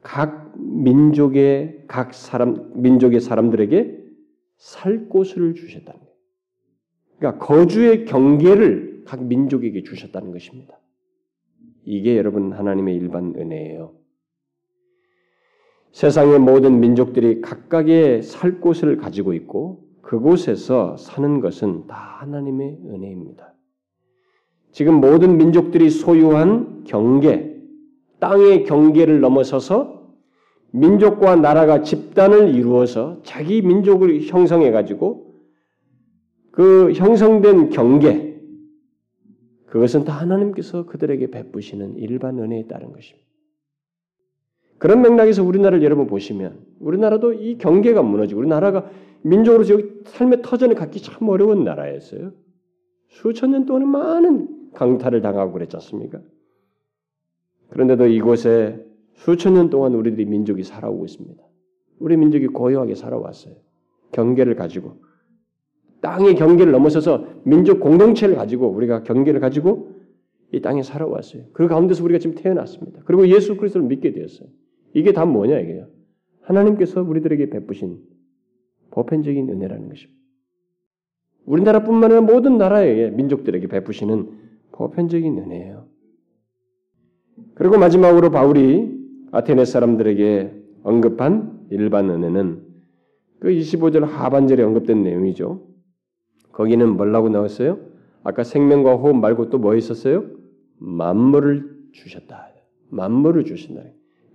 각 민족의 각 사람 민족의 사람들에게 살 곳을 주셨다는 거예요. 그러니까 거주의 경계를 각 민족에게 주셨다는 것입니다. 이게 여러분 하나님의 일반 은혜예요. 세상의 모든 민족들이 각각의 살 곳을 가지고 있고 그곳에서 사는 것은 다 하나님의 은혜입니다. 지금 모든 민족들이 소유한 경계, 땅의 경계를 넘어서서 민족과 나라가 집단을 이루어서 자기 민족을 형성해 가지고 그 형성된 경계 그것은 다 하나님께서 그들에게 베푸시는 일반 은혜에 따른 것입니다. 그런 맥락에서 우리나라를 여러분 보시면 우리나라도 이 경계가 무너지고 우리나라가 민족으로 저기 삶의 터전을 갖기 참 어려운 나라였어요. 수천 년 동안 많은 강탈을 당하고 그랬지 않습니까? 그런데도 이곳에 수천 년 동안 우리들이 민족이 살아오고 있습니다. 우리 민족이 고요하게 살아왔어요. 경계를 가지고 땅의 경계를 넘어서서 민족 공동체를 가지고 우리가 경계를 가지고 이 땅에 살아왔어요. 그 가운데서 우리가 지금 태어났습니다. 그리고 예수 그리스도를 믿게 되었어요. 이게 다 뭐냐 이게요? 하나님께서 우리들에게 베푸신 보편적인 은혜라는 것입니다. 우리나라뿐만 아니라 모든 나라의 민족들에게 베푸시는 보편적인 은혜예요. 그리고 마지막으로 바울이 아테네 사람들에게 언급한 일반 은혜는 그 25절 하반절에 언급된 내용이죠. 거기는 뭐라고 나왔어요? 아까 생명과 호흡 말고 또 뭐 있었어요? 만물을 주셨다. 만물을 주신다.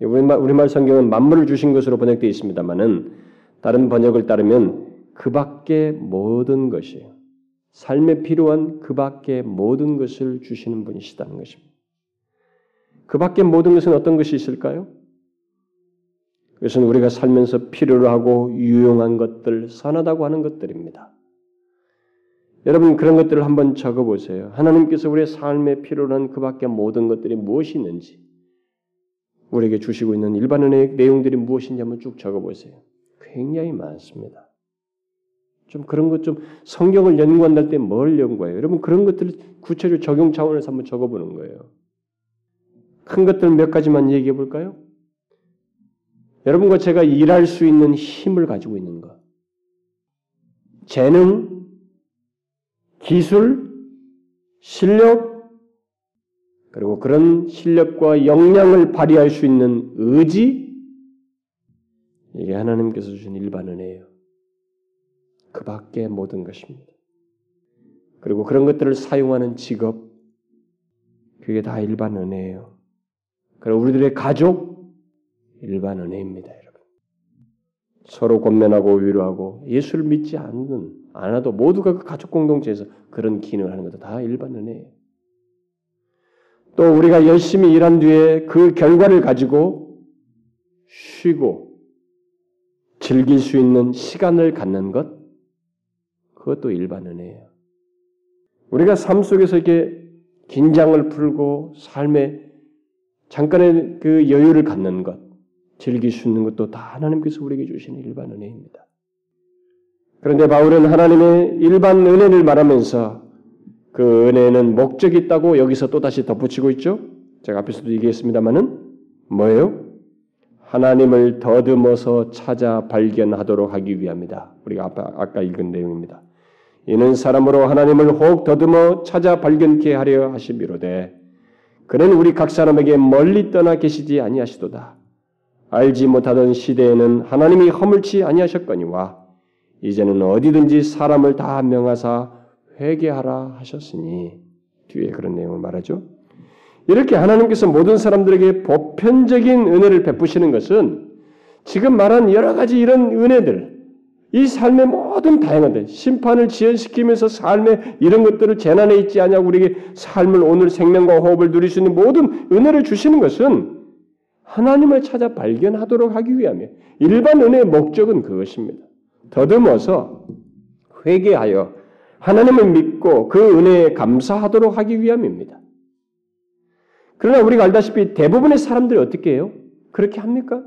우리말, 우리말 성경은 만물을 주신 것으로 번역되어 있습니다만은 다른 번역을 따르면 그 밖의 모든 것이에요. 삶에 필요한 그 밖의 모든 것을 주시는 분이시다는 것입니다. 그 밖의 모든 것은 어떤 것이 있을까요? 그것은 우리가 살면서 필요로 하고 유용한 것들, 선하다고 하는 것들입니다. 여러분 그런 것들을 한번 적어보세요. 하나님께서 우리의 삶에 필요로 한그 밖의 모든 것들이 무엇이 있는지 우리에게 주시고 있는 일반 은혜의 내용들이 무엇인지 한번 쭉 적어보세요. 굉장히 많습니다. 좀 그런 것 좀 성경을 연구한다 때 뭘 연구해요? 여러분 그런 것들을 구체적 적용 차원에서 한번 적어보는 거예요. 큰 것들 몇 가지만 얘기해 볼까요? 여러분과 제가 일할 수 있는 힘을 가지고 있는 것. 재능, 기술, 실력, 그리고 그런 실력과 역량을 발휘할 수 있는 의지, 이게 하나님께서 주신 일반 은혜예요. 그 밖에 모든 것입니다. 그리고 그런 것들을 사용하는 직업, 그게 다 일반 은혜예요. 그리고 우리들의 가족, 일반 은혜입니다, 여러분. 서로 권면하고 위로하고 예수를 믿지 않는, 않아도 모두가 그 가족 공동체에서 그런 기능을 하는 것도 다 일반 은혜예요. 또 우리가 열심히 일한 뒤에 그 결과를 가지고 쉬고 즐길 수 있는 시간을 갖는 것, 그것도 일반 은혜예요. 우리가 삶 속에서 이렇게 긴장을 풀고 삶에 잠깐의 그 여유를 갖는 것, 즐길 수 있는 것도 다 하나님께서 우리에게 주시는 일반 은혜입니다. 그런데 바울은 하나님의 일반 은혜를 말하면서 그 은혜는 목적이 있다고 여기서 또 다시 덧붙이고 있죠. 제가 앞에서도 얘기했습니다만은 뭐예요? 하나님을 더듬어서 찾아 발견하도록 하기 위함이다. 우리가 아까, 읽은 내용입니다. 이는 사람으로 하나님을 혹 더듬어 찾아 발견케 하려 하심이로되 그는 우리 각 사람에게 멀리 떠나 계시지 아니하시도다. 알지 못하던 시대에는 하나님이 허물치 아니하셨거니와 이제는 어디든지 사람을 다 명하사 회개하라 하셨으니 뒤에 그런 내용을 말하죠. 이렇게 하나님께서 모든 사람들에게 보편적인 은혜를 베푸시는 것은 지금 말한 여러 가지 이런 은혜들, 이 삶의 모든 다양한 데 심판을 지연시키면서 삶의 이런 것들을 재난에 있지 않냐고 우리에게 삶을 오늘 생명과 호흡을 누릴 수 있는 모든 은혜를 주시는 것은 하나님을 찾아 발견하도록 하기 위함이에요. 일반 은혜의 목적은 그것입니다. 더듬어서 회개하여 하나님을 믿고 그 은혜에 감사하도록 하기 위함입니다. 그러나 우리가 알다시피 대부분의 사람들이 어떻게 해요? 그렇게 합니까?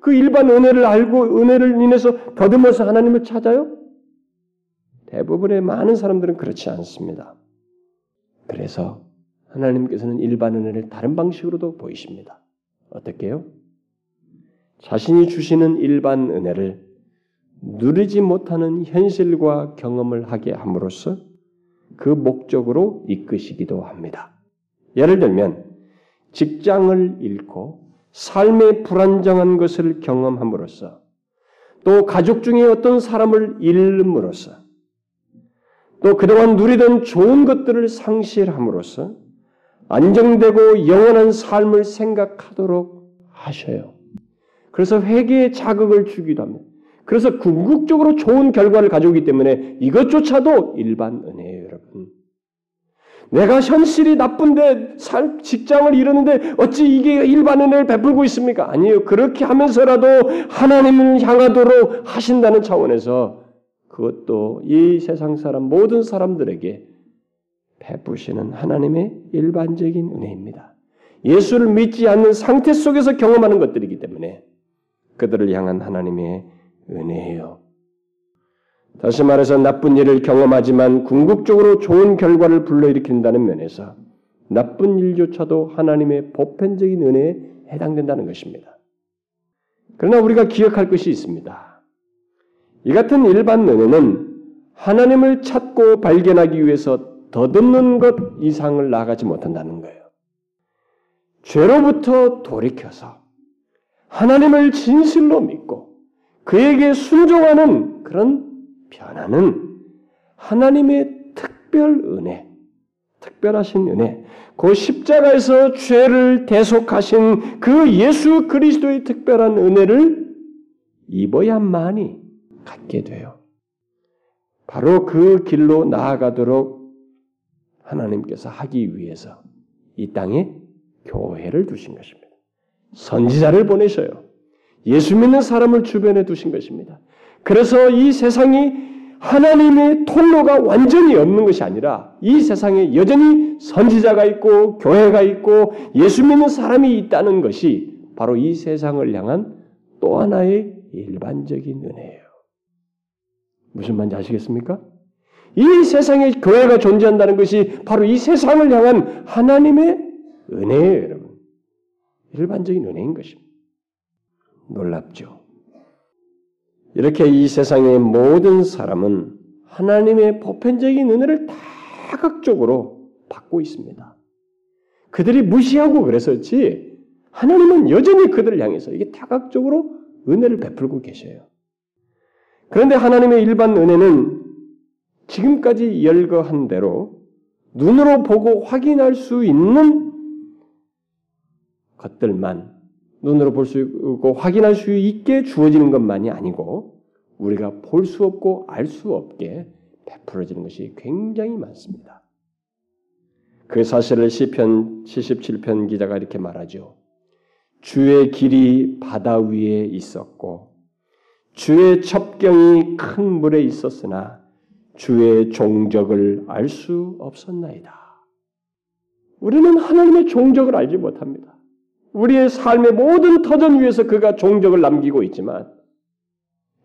그 일반 은혜를 알고 은혜를 인해서 더듬어서 하나님을 찾아요? 대부분의 많은 사람들은 그렇지 않습니다. 그래서 하나님께서는 일반 은혜를 다른 방식으로도 보이십니다. 어떻게요? 자신이 주시는 일반 은혜를 누리지 못하는 현실과 경험을 하게 함으로써 그 목적으로 이끄시기도 합니다. 예를 들면 직장을 잃고 삶의 불안정한 것을 경험함으로써 또 가족 중에 어떤 사람을 잃음으로써 또 그동안 누리던 좋은 것들을 상실함으로써 안정되고 영원한 삶을 생각하도록 하셔요. 그래서 회개의 자극을 주기도 합니다. 그래서 궁극적으로 좋은 결과를 가져오기 때문에 이것조차도 일반 은혜예요, 여러분. 내가 현실이 나쁜데 살 직장을 잃었는데 어찌 이게 일반 은혜를 베풀고 있습니까? 아니에요. 그렇게 하면서라도 하나님을 향하도록 하신다는 차원에서 그것도 이 세상 사람 모든 사람들에게 베푸시는 하나님의 일반적인 은혜입니다. 예수를 믿지 않는 상태 속에서 경험하는 것들이기 때문에 그들을 향한 하나님의 은혜예요. 다시 말해서 나쁜 일을 경험하지만 궁극적으로 좋은 결과를 불러일으킨다는 면에서 나쁜 일조차도 하나님의 보편적인 은혜에 해당된다는 것입니다. 그러나 우리가 기억할 것이 있습니다. 이 같은 일반 은혜는 하나님을 찾고 발견하기 위해서 더듬는 것 이상을 나가지 못한다는 거예요. 죄로부터 돌이켜서 하나님을 진실로 믿고 그에게 순종하는 그런 변화는 하나님의 특별 은혜, 특별하신 은혜, 그 십자가에서 죄를 대속하신 그 예수 그리스도의 특별한 은혜를 입어야만이 갖게 돼요. 바로 그 길로 나아가도록 하나님께서 하기 위해서 이 땅에 교회를 두신 것입니다. 선지자를 보내셔요. 예수 믿는 사람을 주변에 두신 것입니다. 그래서 이 세상이 하나님의 통로가 완전히 없는 것이 아니라 이 세상에 여전히 선지자가 있고 교회가 있고 예수 믿는 사람이 있다는 것이 바로 이 세상을 향한 또 하나의 일반적인 은혜예요. 무슨 말인지 아시겠습니까? 이 세상에 교회가 존재한다는 것이 바로 이 세상을 향한 하나님의 은혜예요, 여러분. 일반적인 은혜인 것입니다. 놀랍죠. 이렇게 이 세상의 모든 사람은 하나님의 보편적인 은혜를 다각적으로 받고 있습니다. 그들이 무시하고 그랬었지 하나님은 여전히 그들을 향해서 이게 다각적으로 은혜를 베풀고 계셔요. 그런데 하나님의 일반 은혜는 지금까지 열거한 대로 눈으로 보고 확인할 수 있는 것들만 눈으로 볼 수 있고 확인할 수 있게 주어지는 것만이 아니고 우리가 볼 수 없고 알 수 없게 베풀어지는 것이 굉장히 많습니다. 그 사실을 시편 77편 기자가 이렇게 말하죠. 주의 길이 바다 위에 있었고 주의 첩경이 큰 물에 있었으나 주의 종적을 알 수 없었나이다. 우리는 하나님의 종적을 알지 못합니다. 우리의 삶의 모든 터전 위에서 그가 종적을 남기고 있지만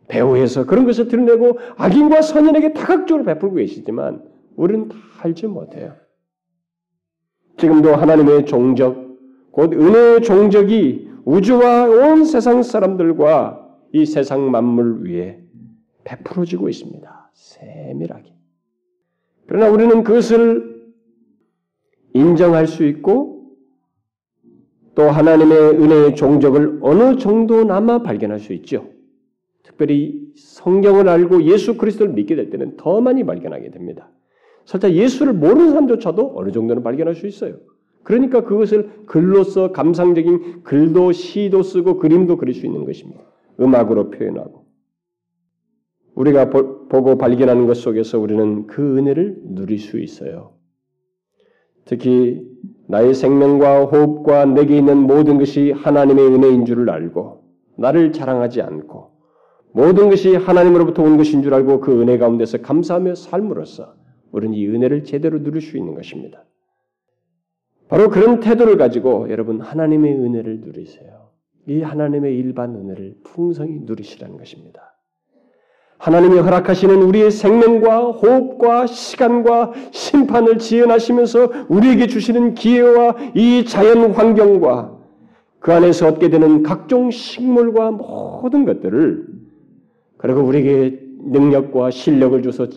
배후에서 그런 것을 드러내고 악인과 선인에게 다각적으로 베풀고 계시지만 우리는 다 알지 못해요. 지금도 하나님의 종적, 곧 은혜의 종적이 우주와 온 세상 사람들과 이 세상 만물 위에 베풀어지고 있습니다. 세밀하게. 그러나 우리는 그것을 인정할 수 있고 또 하나님의 은혜의 종적을 어느 정도나마 발견할 수 있죠. 특별히 성경을 알고 예수 그리스도를 믿게 될 때는 더 많이 발견하게 됩니다. 설사 예수를 모르는 사람조차도 어느 정도는 발견할 수 있어요. 그러니까 그것을 글로써 감상적인 글도 시도 쓰고 그림도 그릴 수 있는 것입니다. 음악으로 표현하고 우리가 보, 고 발견하는 것 속에서 우리는 그 은혜를 누릴 수 있어요. 특히 나의 생명과 호흡과 내게 있는 모든 것이 하나님의 은혜인 줄을 알고 나를 자랑하지 않고 모든 것이 하나님으로부터 온 것인 줄 알고 그 은혜 가운데서 감사하며 삶으로써 우리는 이 은혜를 제대로 누릴 수 있는 것입니다. 바로 그런 태도를 가지고 여러분 하나님의 은혜를 누리세요. 이 하나님의 일반 은혜를 풍성히 누리시라는 것입니다. 하나님이 허락하시는 우리의 생명과 호흡과 시간과 심판을 지연하시면서 우리에게 주시는 기회와 이 자연 환경과 그 안에서 얻게 되는 각종 식물과 모든 것들을 그리고 우리에게 능력과 실력을 줘서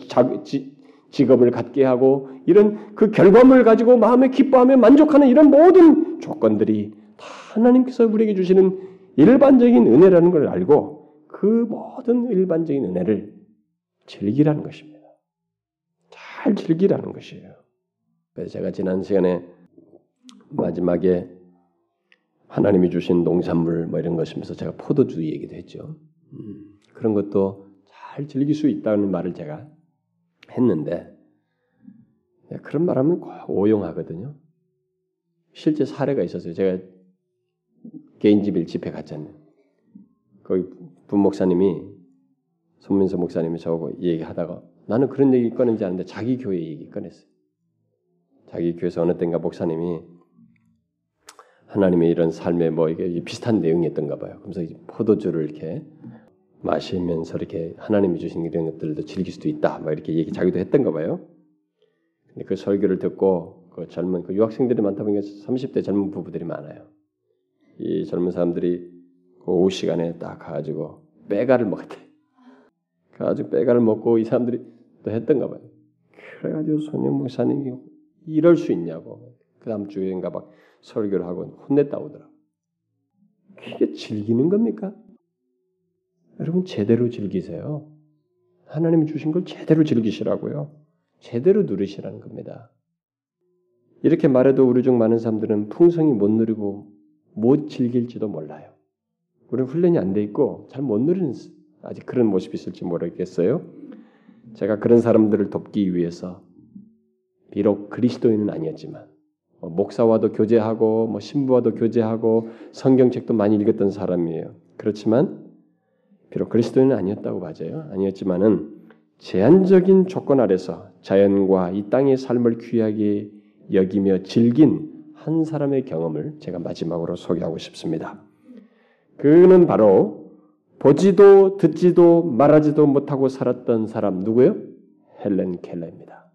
직업을 갖게 하고 이런 그 결과물을 가지고 마음에 기뻐하며 만족하는 이런 모든 조건들이 다 하나님께서 우리에게 주시는 일반적인 은혜라는 걸 알고 그 모든 일반적인 은혜를 즐기라는 것입니다. 잘 즐기라는 것이에요. 그래서 제가 지난 시간에 마지막에 하나님이 주신 농산물 뭐 이런 것이면서 제가 포도주 얘기도 했죠. 음, 그런 것도 잘 즐길 수 있다는 말을 제가 했는데 그런 말하면 오용하거든요. 실제 사례가 있었어요. 제가 개인집일 집회 갔잖아요. 거기 분 목사님이 손민서 목사님이 저하고 얘기하다가 나는 그런 얘기 꺼낸지 않는데 자기 교회 얘기 꺼냈어요. 자기 교회에서 어느 때인가 목사님이 하나님의 이런 삶에 뭐 이게 비슷한 내용이었던가 봐요. 그래서 포도주를 이렇게 마시면서 이렇게 하나님이 주신 이런 것들도 즐길 수도 있다. 막 이렇게 얘기 자기도 했던가 봐요. 근데 그 설교를 듣고 그 젊은 그 유학생들이 많다 보니까 30대 젊은 부부들이 많아요. 이 젊은 사람들이 그 오후 시간에 딱 가가지고 빼가를 먹었대. 가지고 빼가를 먹고 이 사람들이 또 했던가 봐요. 그래가지고 손영 목사님이 이럴 수 있냐고. 그 다음 주에인가 막 설교를 하고 혼냈다 오더라. 그게 즐기는 겁니까? 여러분 제대로 즐기세요. 하나님이 주신 걸 제대로 즐기시라고요. 제대로 누리시라는 겁니다. 이렇게 말해도 우리 중 많은 사람들은 풍성히 못 누리고 못 즐길지도 몰라요. 우리는 훈련이 안 돼 있고 잘 못 누리는 아직 그런 모습이 있을지 모르겠어요. 제가 그런 사람들을 돕기 위해서 비록 그리스도인은 아니었지만 뭐 목사와도 교제하고 뭐 신부와도 교제하고 성경책도 많이 읽었던 사람이에요. 그렇지만 비록 그리스도인은 아니었다고 맞아요. 아니었지만은 제한적인 조건 아래서 자연과 이 땅의 삶을 귀하게 여기며 즐긴 한 사람의 경험을 제가 마지막으로 소개하고 싶습니다. 그는 바로 보지도 듣지도 말하지도 못하고 살았던 사람 누구요? 헬렌 켈러입니다.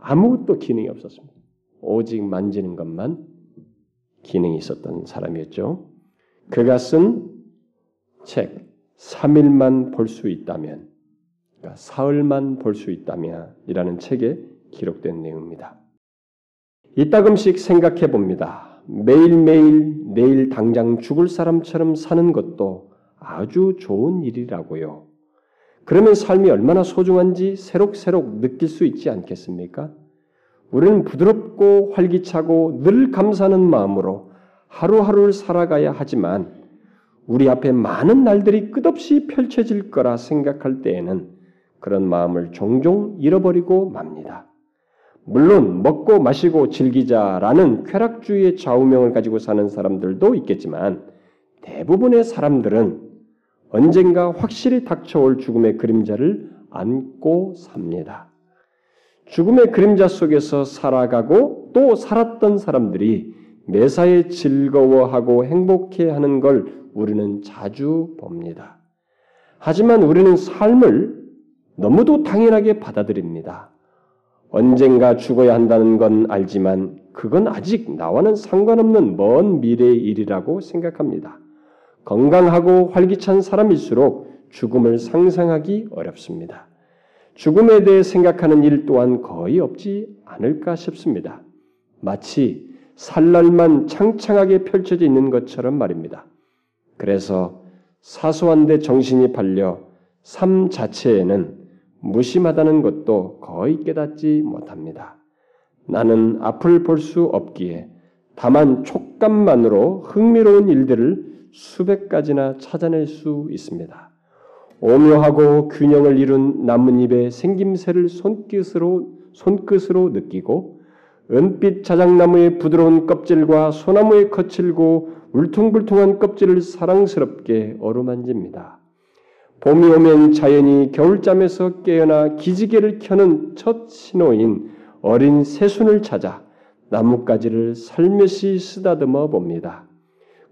아무것도 기능이 없었습니다. 오직 만지는 것만 기능이 있었던 사람이었죠. 그가 쓴 책 3일만 볼 수 있다면 그러니까 사흘만 볼 수 있다면 이라는 책에 기록된 내용입니다. 이따금씩 생각해 봅니다. 매일매일 내일 당장 죽을 사람처럼 사는 것도 아주 좋은 일이라고요. 그러면 삶이 얼마나 소중한지 새록새록 느낄 수 있지 않겠습니까? 우리는 부드럽고 활기차고 늘 감사하는 마음으로 하루하루를 살아가야 하지만 우리 앞에 많은 날들이 끝없이 펼쳐질 거라 생각할 때에는 그런 마음을 종종 잃어버리고 맙니다. 물론 먹고 마시고 즐기자라는 쾌락주의의 좌우명을 가지고 사는 사람들도 있겠지만 대부분의 사람들은 언젠가 확실히 닥쳐올 죽음의 그림자를 안고 삽니다. 죽음의 그림자 속에서 살아가고 또 살았던 사람들이 매사에 즐거워하고 행복해 하는 걸 우리는 자주 봅니다. 하지만 우리는 삶을 너무도 당연하게 받아들입니다. 언젠가 죽어야 한다는 건 알지만 그건 아직 나와는 상관없는 먼 미래의 일이라고 생각합니다. 건강하고 활기찬 사람일수록 죽음을 상상하기 어렵습니다. 죽음에 대해 생각하는 일 또한 거의 없지 않을까 싶습니다. 마치 살날만 창창하게 펼쳐져 있는 것처럼 말입니다. 그래서 사소한데 정신이 팔려 삶 자체에는 무심하다는 것도 거의 깨닫지 못합니다. 나는 앞을 볼 수 없기에 다만 촉감만으로 흥미로운 일들을 수백 가지나 찾아낼 수 있습니다. 오묘하고 균형을 이룬 나뭇잎의 생김새를 손끝으로 손끝으로 느끼고 은빛 자작나무의 부드러운 껍질과 소나무의 거칠고 울퉁불퉁한 껍질을 사랑스럽게 어루만집니다. 봄이 오면 자연이 겨울잠에서 깨어나 기지개를 켜는 첫 신호인 어린 새순을 찾아 나뭇가지를 살며시 쓰다듬어 봅니다.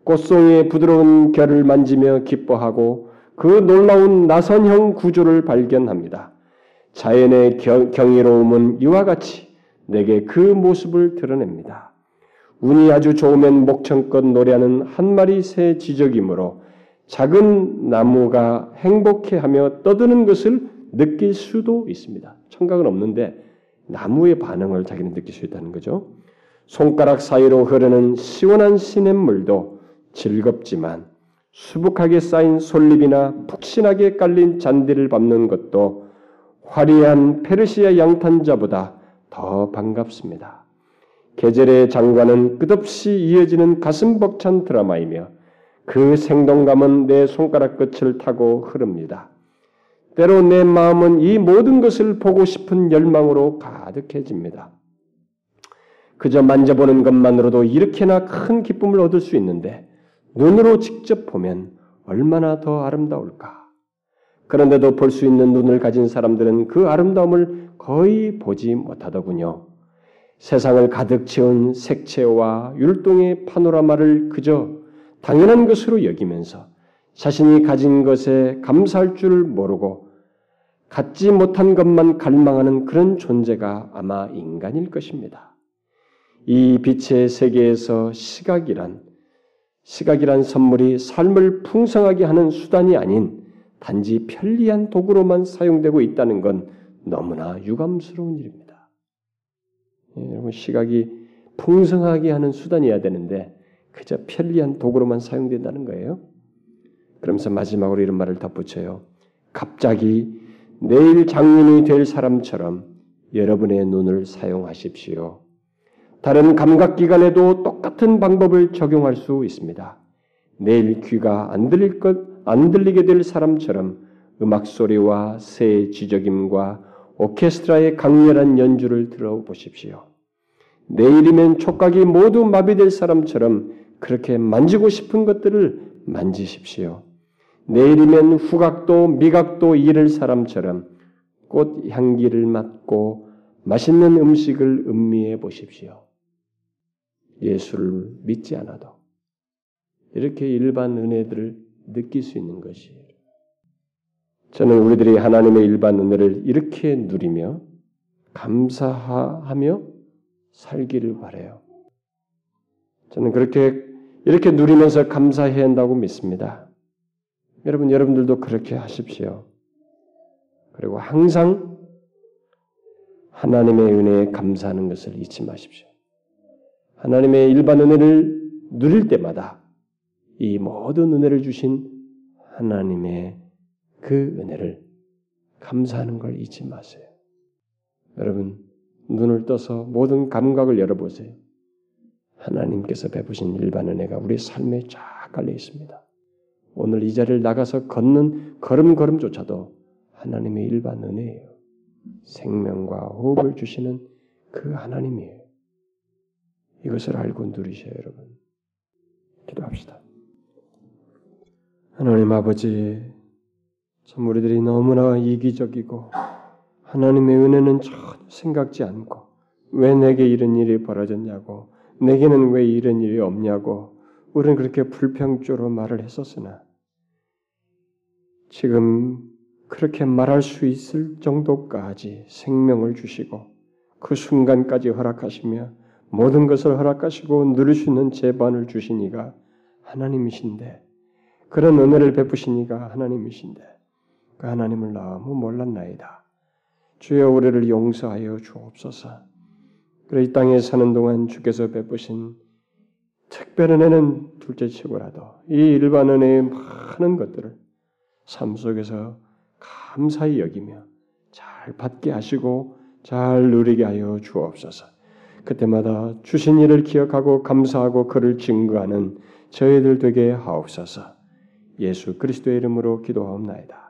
꽃송이의 부드러운 결을 만지며 기뻐하고 그 놀라운 나선형 구조를 발견합니다. 자연의 경이로움은 이와 같이 내게 그 모습을 드러냅니다. 운이 아주 좋으면 목청껏 노래하는 한 마리 새 지적이므로 작은 나무가 행복해 하며 떠드는 것을 느낄 수도 있습니다. 청각은 없는데 나무의 반응을 자기는 느낄 수 있다는 거죠. 손가락 사이로 흐르는 시원한 시냇물도 즐겁지만 수북하게 쌓인 솔잎이나 푹신하게 깔린 잔디를 밟는 것도 화려한 페르시아 양탄자보다 더 반갑습니다. 계절의 장관은 끝없이 이어지는 가슴 벅찬 드라마이며 그 생동감은 내 손가락 끝을 타고 흐릅니다. 때로 내 마음은 이 모든 것을 보고 싶은 열망으로 가득해집니다. 그저 만져보는 것만으로도 이렇게나 큰 기쁨을 얻을 수 있는데 눈으로 직접 보면 얼마나 더 아름다울까. 그런데도 볼 수 있는 눈을 가진 사람들은 그 아름다움을 거의 보지 못하더군요. 세상을 가득 채운 색채와 율동의 파노라마를 그저 당연한 것으로 여기면서 자신이 가진 것에 감사할 줄 모르고 갖지 못한 것만 갈망하는 그런 존재가 아마 인간일 것입니다. 이 빛의 세계에서 시각이란 시각이란 선물이 삶을 풍성하게 하는 수단이 아닌 단지 편리한 도구로만 사용되고 있다는 건 너무나 유감스러운 일입니다. 예, 여러분 시각이 풍성하게 하는 수단이어야 되는데 그저 편리한 도구로만 사용된다는 거예요. 그러면서 마지막으로 이런 말을 덧붙여요. 갑자기 내일 장인이 될 사람처럼 여러분의 눈을 사용하십시오. 다른 감각기관에도 똑같은 방법을 적용할 수 있습니다. 내일 귀가 안 들릴 것, 안 들리게 될 사람처럼 음악 소리와 새 지적임과 오케스트라의 강렬한 연주를 들어보십시오. 내일이면 촉각이 모두 마비될 사람처럼 그렇게 만지고 싶은 것들을 만지십시오. 내일이면 후각도 미각도 잃을 사람처럼 꽃 향기를 맡고 맛있는 음식을 음미해 보십시오. 예수를 믿지 않아도 이렇게 일반 은혜들을 느낄 수 있는 것이에요. 저는 우리들이 하나님의 일반 은혜를 이렇게 누리며 감사하며 살기를 바래요. 저는 그렇게 이렇게 누리면서 감사해야 한다고 믿습니다. 여러분 여러분들도 그렇게 하십시오. 그리고 항상 하나님의 은혜에 감사하는 것을 잊지 마십시오. 하나님의 일반 은혜를 누릴 때마다 이 모든 은혜를 주신 하나님의 그 은혜를 감사하는 걸 잊지 마세요. 여러분 눈을 떠서 모든 감각을 열어보세요. 하나님께서 베푸신 일반 은혜가 우리 삶에 쫙 깔려 있습니다. 오늘 이 자리를 나가서 걷는 걸음걸음조차도 하나님의 일반 은혜예요. 생명과 호흡을 주시는 그 하나님이에요. 이것을 알고 누리셔요, 여러분. 기도합시다. 하나님 아버지, 참 우리들이 너무나 이기적이고 하나님의 은혜는 전혀 생각지 않고 왜 내게 이런 일이 벌어졌냐고 내게는 왜 이런 일이 없냐고 우리는 그렇게 불평조로 말을 했었으나 지금 그렇게 말할 수 있을 정도까지 생명을 주시고 그 순간까지 허락하시며 모든 것을 허락하시고 누릴 수 있는 재반을 주시니가 하나님이신데 그런 은혜를 베푸시니가 하나님이신데 그 하나님을 너무 몰랐나이다. 주여 우리를 용서하여 주옵소서. 그래 이 땅에 사는 동안 주께서 베푸신 특별한 은혜는 둘째치고라도 이 일반 은혜의 많은 것들을 삶 속에서 감사히 여기며 잘 받게 하시고 잘 누리게 하여 주옵소서. 그때마다 주신 일을 기억하고 감사하고 그를 증거하는 저희들 되게 하옵소서. 예수 그리스도의 이름으로 기도하옵나이다.